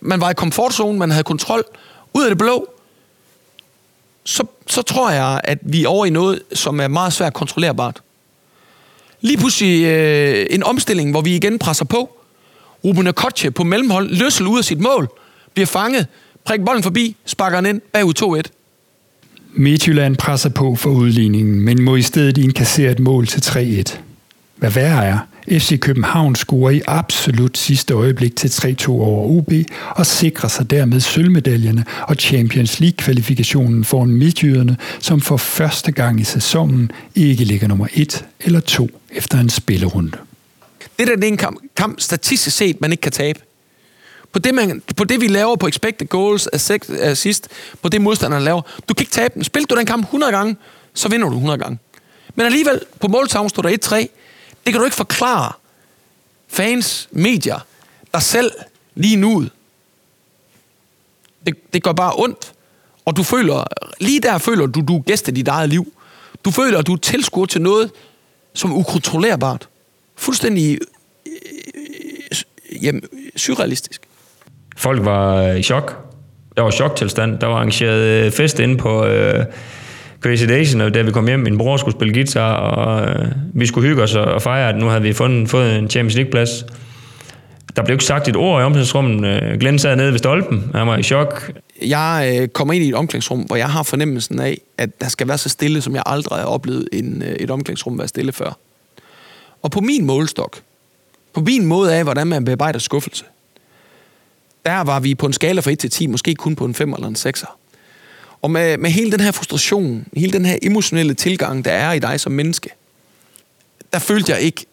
Man var i komfortzonen, man havde kontrol. Ud af det blå, så, så tror jeg, at vi er over i noget, som er meget svært kontrollerbart. Lige pludselig øh, en omstilling, hvor vi igen presser på. Ruben Akotje på mellemhold, løssel ud af sit mål, bliver fanget, prikker bolden forbi, sparker den ind, bagud 2-1. Midtjylland presser på for udligningen, men må i stedet indkassere et mål til 3-1. Hvad værre er, FC København scorer i absolut sidste øjeblik til 3-2 over OB og sikrer sig dermed sølvmedaljerne og Champions League-kvalifikationen foran midtjyderne, som for første gang i sæsonen ikke ligger nummer 1 eller 2 efter en spillerunde. Det der det er en kamp, kamp, statistisk set, man ikke kan tabe. På det, man, på det vi laver på expected goals, assist, på det modstanderne laver. Du kan ikke tabe den. Spil du den kamp 100 gange, så vinder du 100 gange. Men alligevel, på måltavlen står der 1-3. Det kan du ikke forklare fans, medier, dig selv lige nu. Det, det gør bare ondt. Og du føler, lige der føler du, du er gæst i dit eget liv. Du føler, at du er tilskuer til noget, som er ukontrollerbart. Fuldstændig øh, øh, jamen, surrealistisk. Folk var i chok. Der var choktilstand. Der var arrangeret øh, fest inde på øh, Crazy Days, og da vi kom hjem, min bror skulle spille guitar, og øh, vi skulle hygge os og fejre, at nu havde vi fundet, fået en Champions League-plads. Der blev ikke sagt et ord i omklædningsrummet. Øh, Glenn sad nede ved stolpen. Han var i chok. jeg øh, kommer ind i et omklædningsrum, hvor jeg har fornemmelsen af, at der skal være så stille, som jeg aldrig har oplevet en, øh, et omklædningsrum være stille før. Og på min målestok, på min måde af, hvordan man bearbejder skuffelse, der var vi på en skala fra 1 til 10, måske kun på en 5 eller en 6'er. Og med, med hele den her frustration, hele den her emotionelle tilgang, der er i dig som menneske, der følte jeg ikke,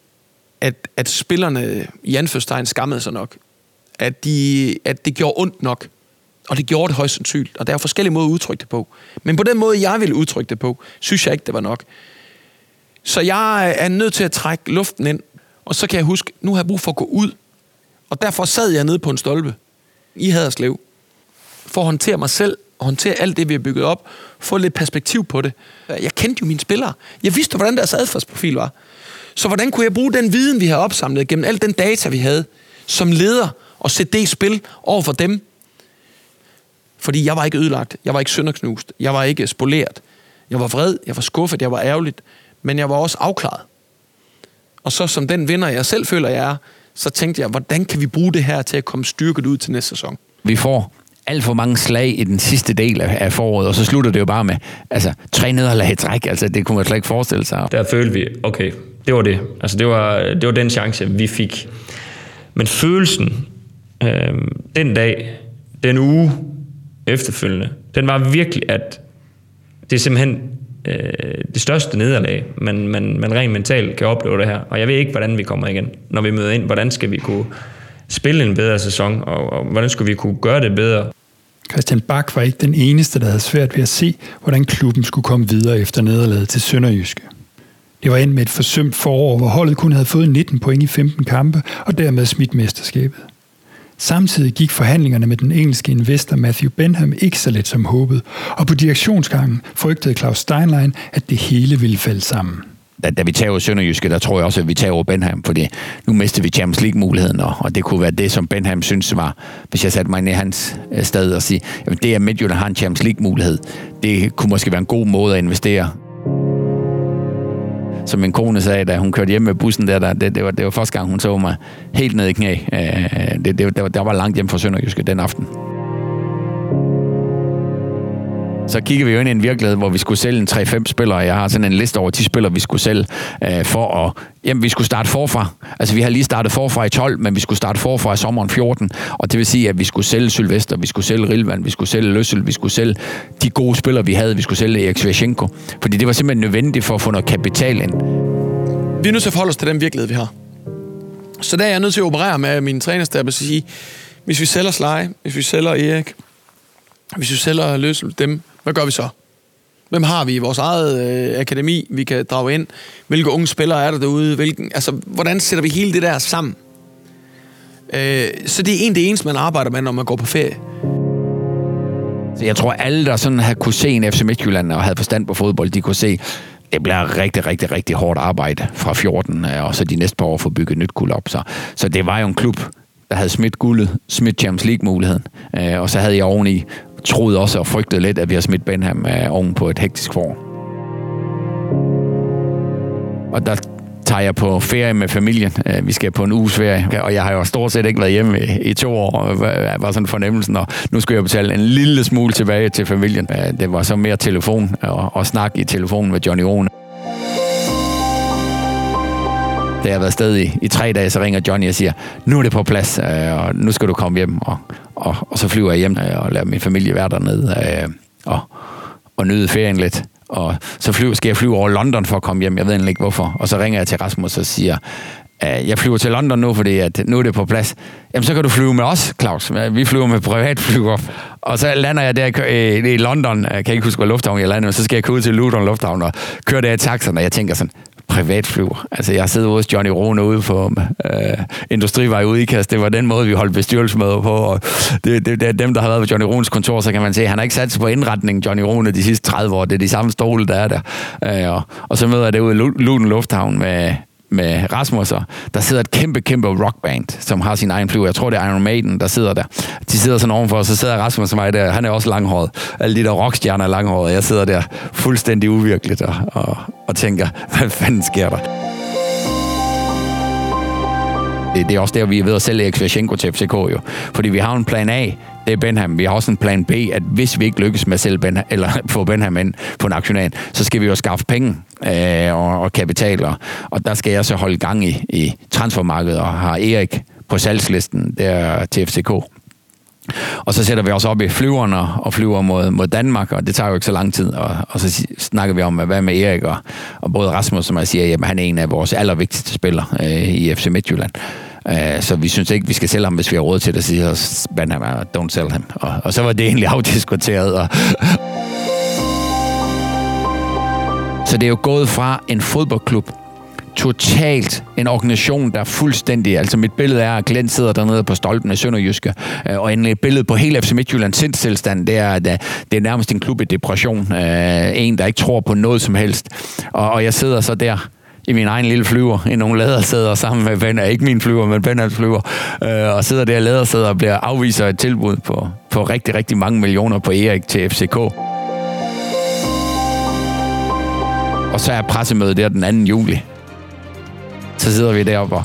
at, at spillerne i anførstegn skammede sig nok. At, de, at det gjorde ondt nok. Og det gjorde det højst sandsynligt. Og der er forskellige måder at udtrykke det på. Men på den måde, jeg ville udtrykke det på, synes jeg ikke, det var nok. Så jeg er nødt til at trække luften ind. Og så kan jeg huske, nu har jeg brug for at gå ud. Og derfor sad jeg nede på en stolpe i Haderslev. For at håndtere mig selv og håndtere alt det, vi har bygget op. Få lidt perspektiv på det. Jeg kendte jo mine spillere. Jeg vidste, hvordan deres adfærdsprofil var. Så hvordan kunne jeg bruge den viden, vi har opsamlet gennem al den data, vi havde, som leder, og sætte det i spil over for dem? Fordi jeg var ikke ødelagt. Jeg var ikke sønderknust. Jeg var ikke spoleret. Jeg var vred. Jeg var skuffet. Jeg var ærgerligt. Men jeg var også afklaret. Og så som den vinder, jeg selv føler, jeg er, så tænkte jeg, hvordan kan vi bruge det her til at komme styrket ud til næste sæson? Vi får alt for mange slag i den sidste del af foråret, og så slutter det jo bare med altså, tre nederlag i træk. Altså, det kunne man slet ikke forestille sig. Der følte vi, okay, det var det. Altså, det var, det var den chance, vi fik. Men følelsen øh, den dag, den uge efterfølgende, den var virkelig, at det er simpelthen øh, det største nederlag, man, man, man rent mentalt kan opleve det her. Og jeg ved ikke, hvordan vi kommer igen, når vi møder ind. Hvordan skal vi kunne spille en bedre sæson, og, og hvordan skulle vi kunne gøre det bedre? Christian Bak var ikke den eneste, der havde svært ved at se, hvordan klubben skulle komme videre efter nederlaget til Sønderjyske. Det var endt med et forsømt forår, hvor holdet kun havde fået 19 point i 15 kampe, og dermed smidt mesterskabet. Samtidig gik forhandlingerne med den engelske investor Matthew Benham ikke så let som håbet, og på direktionsgangen frygtede Claus Steinlein, at det hele ville falde sammen. Da, da vi tager Sønderjyske, der tror jeg også, at vi tager Benham, fordi nu mister vi Champions League-muligheden, og, og det kunne være det, som Benham synes var, hvis jeg satte mig ned i hans øh, sted og sige, at det, at Midtjylland har en Champions League-mulighed, det kunne måske være en god måde at investere som min kone sagde, da hun kørte hjem med bussen der, der det, det, var, det var første gang, hun så mig helt ned i knæ. Øh, det, det, der, var, der var langt hjem fra Sønderjyske den aften. Så kigger vi jo ind i en virkelighed, hvor vi skulle sælge en 3-5 spillere. Jeg har sådan en liste over 10 spillere, vi skulle sælge øh, for at... Jamen, vi skulle starte forfra. Altså, vi har lige startet forfra i 12, men vi skulle starte forfra i sommeren 14. Og det vil sige, at vi skulle sælge Sylvester, vi skulle sælge Rilvan, vi skulle sælge Løssel, vi skulle sælge de gode spillere, vi havde. Vi skulle sælge Erik Sviashenko. Fordi det var simpelthen nødvendigt for at få noget kapital ind. Vi er nødt til at forholde os til den virkelighed, vi har. Så der er jeg nødt til at operere med min trænerstab og sige, hvis vi sælger Sly, hvis vi sælger Erik, hvis vi sælger Løssel, dem, hvad gør vi så? Hvem har vi i vores eget øh, akademi, vi kan drage ind? Hvilke unge spillere er der derude? Hvilken, altså, hvordan sætter vi hele det der sammen? Øh, så det er en det eneste, man arbejder med, når man går på ferie. Så jeg tror, alle, der sådan havde kunne se en FC Midtjylland og havde forstand på fodbold, de kunne se, det bliver rigtig, rigtig, rigtig hårdt arbejde fra 14, øh, og så de næste par år for at bygge et nyt guld op. Så, så det var jo en klub, der havde smidt guldet, smidt Champions League-muligheden, øh, og så havde jeg oveni troede også og frygtede lidt, at vi har smidt Benham øh, oven på et hektisk forår. Og der tager jeg på ferie med familien. Øh, vi skal på en uges ferie, og jeg har jo stort set ikke været hjemme i, to år, og var sådan fornemmelsen, og nu skal jeg betale en lille smule tilbage til familien. Øh, det var så mere telefon og, og snak i telefonen med Johnny Rune. Da jeg har været sted i, i tre dage, så ringer Johnny og siger, nu er det på plads, og nu skal du komme hjem. Og, og, og så flyver jeg hjem og lader min familie være dernede øh, og, og nyde ferien lidt. Og så flyver, skal jeg flyve over London for at komme hjem. Jeg ved egentlig ikke hvorfor. Og så ringer jeg til Rasmus og siger, øh, jeg flyver til London nu, fordi at nu er det på plads. Jamen, så kan du flyve med os, Claus. Vi flyver med privatflyver. Og så lander jeg der i London. Jeg kan ikke huske, hvor lufthavn jeg lander, men så skal jeg køre ud til Luton Lufthavn og køre der i taxerne. og jeg tænker sådan, privatflyver. Altså, jeg sidder hos Johnny Rune ude på øh, Industrivej ude i Kast. Det var den måde, vi holdt bestyrelsesmøder på. Og det, det, det, er dem, der har været på Johnny Runes kontor, så kan man se, at han har ikke sat sig på indretningen, Johnny Rune, de sidste 30 år. Det er de samme stole, der er der. Øh, og, og så møder jeg det ude i Luden Lufthavn med med Rasmusser, der sidder et kæmpe, kæmpe rockband, som har sin egen flyver. Jeg tror, det er Iron Maiden, der sidder der. De sidder sådan ovenfor, og så sidder Rasmus og mig der. Han er også langhåret. Alle de der rockstjerner er langhåret. Jeg sidder der fuldstændig uvirkeligt og, og, og tænker, hvad fanden sker der? Det, det er også der, vi er ved at sælge Eksvashenko til FCK jo. Fordi vi har en plan A, det er Benham. Vi har også en plan B, at hvis vi ikke lykkes med at sælge Benham, eller få Benham ind på en aktionær, så skal vi jo skaffe penge øh, og, og kapitaler. Og, der skal jeg så holde gang i, i transfermarkedet og har Erik på salgslisten der til FCK. Og så sætter vi os op i flyverne og flyver mod, mod Danmark, og det tager jo ikke så lang tid. Og, og så snakker vi om, hvad med Erik og, og både Rasmus, som jeg siger, jamen, han er en af vores allervigtigste spillere øh, i FC Midtjylland. Øh, så vi synes ikke, vi skal sælge ham, hvis vi har råd til det, siger os, don't sell him. Og, og så var det egentlig afdiskuteret. Og så det er jo gået fra en fodboldklub, totalt en organisation, der er fuldstændig... Altså mit billede er, at Glenn sidder dernede på stolpen i Sønderjyske, øh, og en billede på hele FC Midtjyllands sindstilstand, det er, at øh, det er nærmest en klub i depression. Øh, en, der ikke tror på noget som helst. Og, og jeg sidder så der i min egen lille flyver, i nogle lædersæder sammen med Ben, ikke min flyver, men Ben flyver, øh, og sidder der i lædersæder og bliver afviser et tilbud på, på rigtig, rigtig mange millioner på Erik til FCK. Og så er pressemødet der den 2. juli. Så sidder vi deroppe og,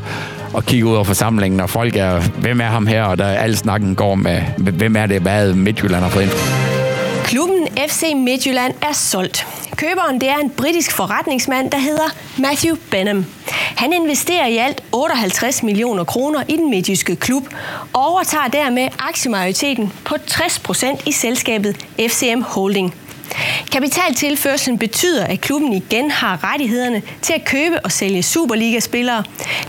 og kigger ud over forsamlingen, og folk er, hvem er ham her? Og der al snakken går med, hvem er det, hvad Midtjylland har fået ind. Klubben FC Midtjylland er solgt. Køberen det er en britisk forretningsmand, der hedder Matthew Benham. Han investerer i alt 58 millioner kroner i den midtjyske klub og overtager dermed aktiemajoriteten på 60 procent i selskabet FCM Holding. Kapitaltilførselen betyder, at klubben igen har rettighederne til at købe og sælge Superliga-spillere.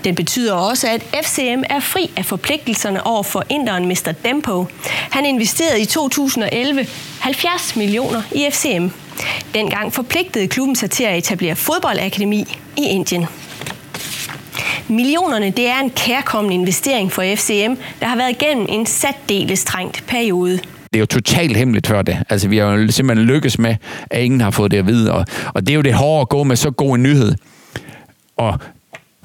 Den betyder også, at FCM er fri af forpligtelserne over for inderen Mr. Dempo. Han investerede i 2011 70 millioner i FCM. Dengang forpligtede klubben sig til at etablere fodboldakademi i Indien. Millionerne det er en kærkommende investering for FCM, der har været igennem en særdeles trængt periode. Det er jo totalt hemmeligt før det. Altså, vi har jo simpelthen lykkes med, at ingen har fået det at vide. Og, og det er jo det hårde at gå med så god en nyhed. Og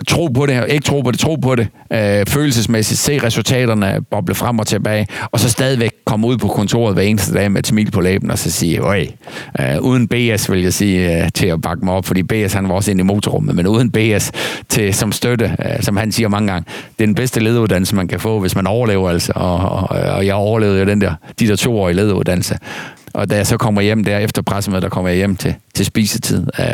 tro på det, ikke tro på det, tro på det, øh, følelsesmæssigt, se resultaterne boble frem og tilbage, og så stadigvæk komme ud på kontoret hver eneste dag med et smil på læben, og så sige, øj, øh, uden BS vil jeg sige, øh, til at bakke mig op, fordi BS han var også inde i motorrummet, men uden BS til, som støtte, øh, som han siger mange gange, det er den bedste lederuddannelse, man kan få, hvis man overlever altså, og, og, og jeg overlevede jo den der, de der to år i lederuddannelse. Og da jeg så kommer hjem der efter pressemødet, der kommer jeg hjem til, til spisetid, øh,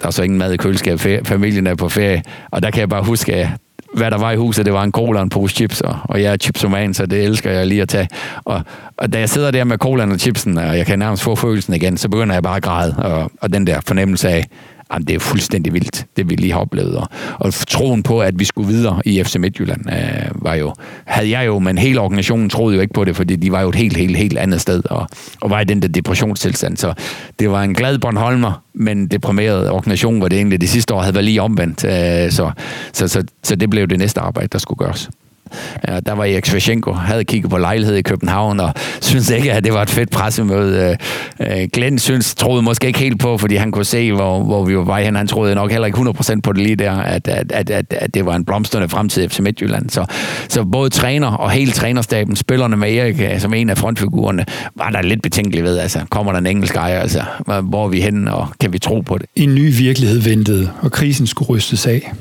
der er så ingen mad i køleskabet, familien er på ferie, og der kan jeg bare huske, hvad der var i huset, det var en cola og en pose chips, og, og jeg er chipsoman, så det elsker jeg lige at tage. Og, og da jeg sidder der med colaen og chipsen, og jeg kan nærmest få følelsen igen, så begynder jeg bare at græde, og, og den der fornemmelse af, Jamen, det er fuldstændig vildt, det vi lige har oplevet. Og, og troen på, at vi skulle videre i FC Midtjylland, øh, var jo, havde jeg jo, men hele organisationen troede jo ikke på det, fordi de var jo et helt, helt, helt andet sted, og, og var i den der depressionstilstand. Så det var en glad Bornholmer, men deprimeret organisation, hvor det egentlig det sidste år havde været lige omvendt. Øh, så, så, så, så det blev det næste arbejde, der skulle gøres. Ja, der var Erik Svashenko, havde kigget på lejlighed i København, og synes ikke, at det var et fedt pressemøde. Øh, øh Glenn synes, troede måske ikke helt på, fordi han kunne se, hvor, hvor vi var vej hen. Han troede nok heller ikke 100% på det lige der, at, at, at, at, at det var en blomstrende fremtid FC Midtjylland. Så, så både træner og hele trænerstaben, spillerne med Erik øh, som en af frontfigurerne, var der lidt betænkelig ved. Altså, kommer der en engelsk ejer? Altså, hvor er vi henne, og kan vi tro på det? En ny virkelighed ventede, og krisen skulle rystes af.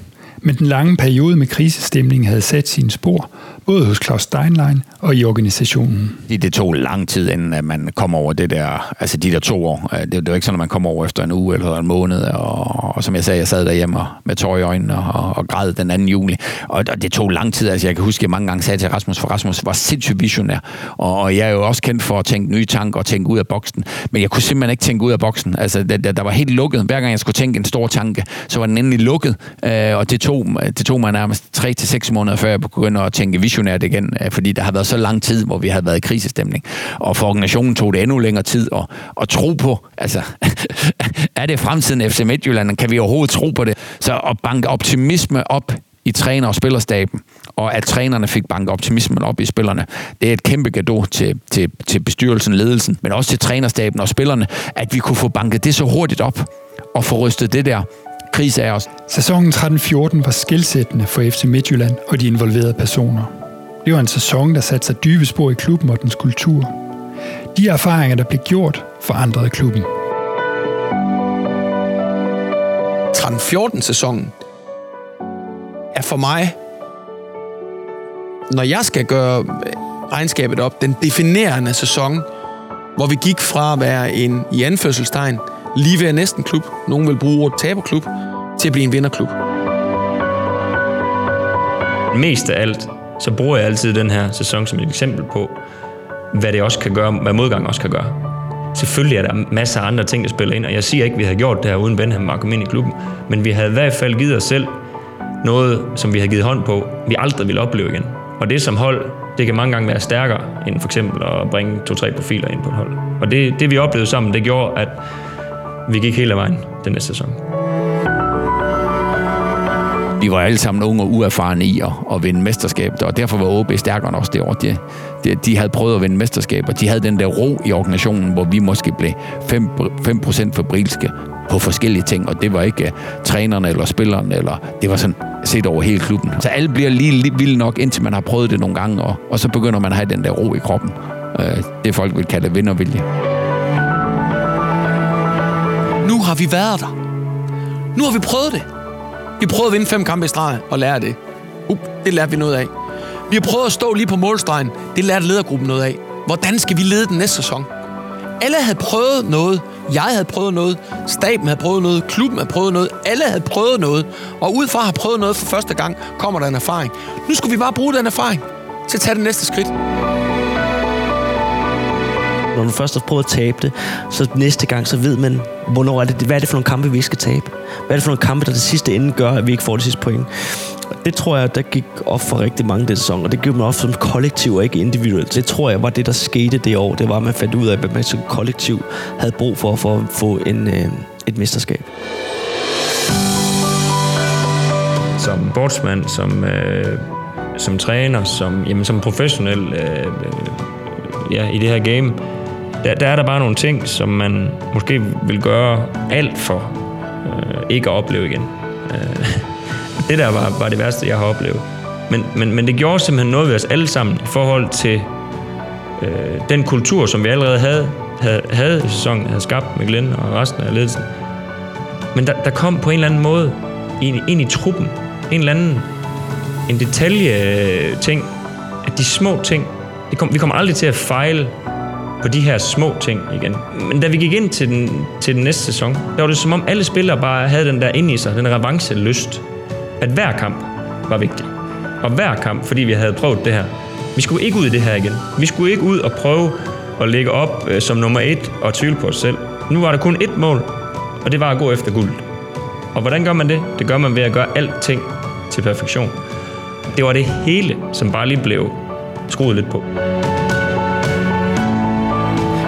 Men den lange periode med krisestemning havde sat sine spor, både hos Claus Steinlein og i organisationen. Det tog lang tid, inden at man kom over det der, altså de der to år. Øh, det, det var ikke sådan, at man kom over efter en uge eller en måned, og, og som jeg sagde, jeg sad derhjemme med tår i øjnene og, og græd den 2. juli. Og, og det tog lang tid, altså jeg kan huske, at jeg mange gange sagde til Rasmus, for Rasmus var sindssygt visionær, og, og jeg er jo også kendt for at tænke nye tanker og tænke ud af boksen, men jeg kunne simpelthen ikke tænke ud af boksen. Altså, der, der var helt lukket. Hver gang jeg skulle tænke en stor tanke, så var den endelig lukket, øh, og det tog, det tog mig nærmest 3 til seks måneder, før jeg begyndte at tænke visionært igen, øh, fordi der har været så lang tid, hvor vi har været i krisestemning. Og for organisationen tog det endnu længere tid at, at tro på, altså, er det fremtiden FC Midtjylland? Kan vi overhovedet tro på det? Så at banke optimisme op i træner- og spillerstaben, og at trænerne fik banket optimismen op i spillerne. Det er et kæmpe gave til, til, til bestyrelsen, ledelsen, men også til trænerstaben og spillerne, at vi kunne få banket det så hurtigt op, og få rystet det der krise af os. Sæsonen 13-14 var skilsættende for FC Midtjylland og de involverede personer. Det var en sæson, der satte sig dybe spor i klubben og dens kultur. De erfaringer, der blev gjort, forandrede klubben. 13-14 sæsonen er for mig når jeg skal gøre regnskabet op, den definerende sæson, hvor vi gik fra at være en, i anførselstegn, lige ved næsten klub, nogen vil bruge ordet taberklub, til at blive en vinderklub. Mest af alt, så bruger jeg altid den her sæson som et eksempel på, hvad det også kan gøre, hvad modgang også kan gøre. Selvfølgelig er der masser af andre ting, der spiller ind, og jeg siger ikke, at vi havde gjort det her uden Benham og kom ind i klubben, men vi havde i hvert fald givet os selv noget, som vi havde givet hånd på, vi aldrig ville opleve igen. Og det som hold, det kan mange gange være stærkere, end for eksempel at bringe to-tre profiler ind på et hold. Og det, det vi oplevede sammen, det gjorde, at vi gik hele vejen den næste sæson. Vi var alle sammen unge og uerfarne i at, at vinde mesterskabet, og derfor var OB stærkere end os det år. De, de, de havde prøvet at vinde mesterskaber. og de havde den der ro i organisationen, hvor vi måske blev 5, 5% fabrilske på forskellige ting, og det var ikke uh, trænerne eller spillerne, eller det var sådan set over hele klubben. Så alle bliver lige, lige vilde nok, indtil man har prøvet det nogle gange, og, og så begynder man at have den der ro i kroppen. Uh, det folk vil kalde vindervilje. Nu har vi været der. Nu har vi prøvet det. Vi prøvede at vinde fem kampe i streg og lære det. Uh, det lærte vi noget af. Vi har prøvet at stå lige på målstregen. Det lærte ledergruppen noget af. Hvordan skal vi lede den næste sæson? Alle havde prøvet noget. Jeg havde prøvet noget. Staben havde prøvet noget. Klubben havde prøvet noget. Alle havde prøvet noget. Og ud fra at have prøvet noget for første gang, kommer der en erfaring. Nu skulle vi bare bruge den erfaring til at tage det næste skridt når du først har prøvet at tabe det, så næste gang, så ved man, hvornår er det, hvad er det for nogle kampe, vi skal tabe? Hvad er det for nogle kampe, der det sidste ende gør, at vi ikke får det sidste point? Det tror jeg, der gik op for rigtig mange den sæson, og det gjorde man også som kollektiv og ikke individuelt. Det tror jeg var det, der skete det år. Det var, at man fandt ud af, at man som kollektiv havde brug for, for at få en, øh, et mesterskab. Som sportsmand, som, øh, som træner, som, jamen, som professionel øh, øh ja, i det her game, der, der er der bare nogle ting, som man måske vil gøre alt for øh, ikke at opleve igen. Øh, det der var, var det værste, jeg har oplevet. Men, men, men det gjorde simpelthen noget ved os alle sammen i forhold til øh, den kultur, som vi allerede havde, havde, havde i sæsonen, havde skabt med Glenn og resten af ledelsen. Men der, der kom på en eller anden måde ind, ind i truppen en eller anden en detalje øh, ting, at de små ting, det kom, vi kommer aldrig til at fejle på de her små ting igen. Men da vi gik ind til den, til den næste sæson, der var det som om alle spillere bare havde den der ind i sig, den revanche-lyst. At hver kamp var vigtig. Og hver kamp, fordi vi havde prøvet det her. Vi skulle ikke ud i det her igen. Vi skulle ikke ud og prøve at ligge op øh, som nummer et og tvivle på os selv. Nu var der kun ét mål, og det var at gå efter guld. Og hvordan gør man det? Det gør man ved at gøre alting til perfektion. Det var det hele, som bare lige blev skruet lidt på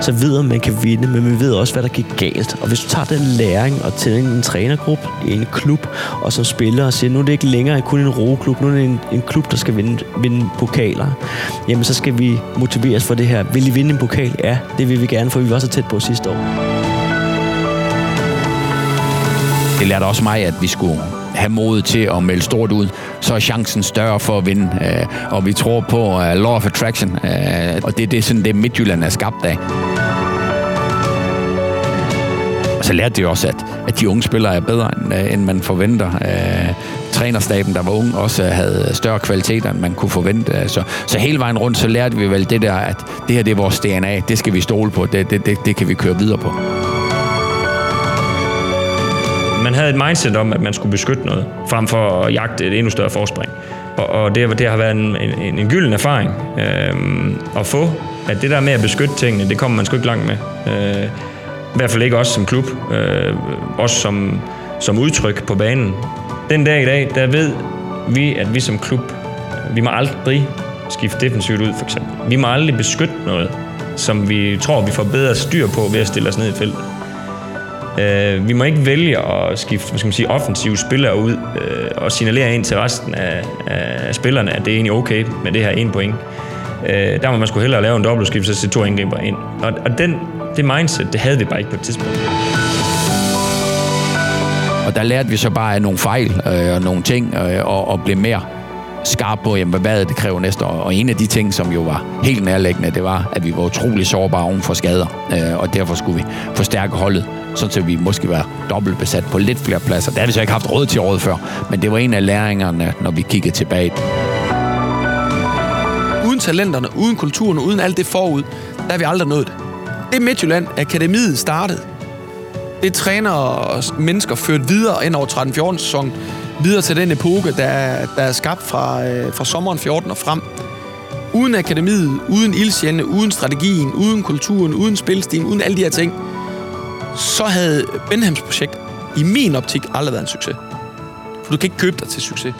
så ved man, man kan vinde, men man ved også, hvad der gik galt. Og hvis du tager den læring og til en trænergruppe, i en klub, og som spiller og siger, nu er det ikke længere kun en roeklub, nu er det en, en klub, der skal vinde, vinde pokaler, jamen så skal vi motiveres for det her. Vil I vinde en pokal? Ja, det vil vi gerne, for vi var så tæt på sidste år. Det lærte også mig, at vi skulle have mod til at melde stort ud, så er chancen større for at vinde. Øh, og vi tror på uh, law of attraction, øh, og det er det, sådan, det Midtjylland er skabt af. Og så lærte de også, at, at de unge spillere er bedre, end, øh, end man forventer. Trænerstaben, der var ung, også havde større kvaliteter, end man kunne forvente. Så, så hele vejen rundt, så lærte vi vel det der, at det her det er vores DNA, det skal vi stole på, det, det, det, det kan vi køre videre på havde et mindset om, at man skulle beskytte noget, frem for at jagte et endnu større forspring. Og, og det, det har været en, en, en gylden erfaring øh, at få, at det der med at beskytte tingene, det kommer man sgu ikke langt med. Øh, I hvert fald ikke os som klub, øh, også som, som udtryk på banen. Den dag i dag, der ved vi, at vi som klub, vi må aldrig skifte defensivt ud, for eksempel. Vi må aldrig beskytte noget, som vi tror, vi får bedre styr på ved at stille os ned i feltet. Øh, vi må ikke vælge at skifte hvad skal man sige, offensive spillere ud øh, og signalere ind til resten af, af spillerne, at det er egentlig okay med det her en point. Øh, der må man skulle hellere lave en dobbeltskift, så sætte to angriber ind. Og, og den, det mindset, det havde vi bare ikke på et tidspunkt. Og der lærte vi så bare af nogle fejl øh, og nogle ting, øh, og, og blev mere skarp på, jamen, hvad det kræver næste år. Og en af de ting, som jo var helt nærliggende, det var, at vi var utrolig sårbare oven for skader. Øh, og derfor skulle vi forstærke holdet, så vi måske var dobbelt besat på lidt flere pladser. Det har vi så ikke haft råd til året før, men det var en af læringerne, når vi kiggede tilbage. Uden talenterne, uden kulturen, uden alt det forud, der har vi aldrig nået det. Det Midtjylland Akademiet startede, det træner og mennesker ført videre ind over 13-14 sæsonen, videre til den epoke, der, der er skabt fra, øh, fra sommeren 14 og frem. Uden akademiet, uden ildsjældne, uden strategien, uden kulturen, uden spilstilen, uden alle de her ting, så havde Benhams projekt i min optik aldrig været en succes. For du kan ikke købe dig til succes.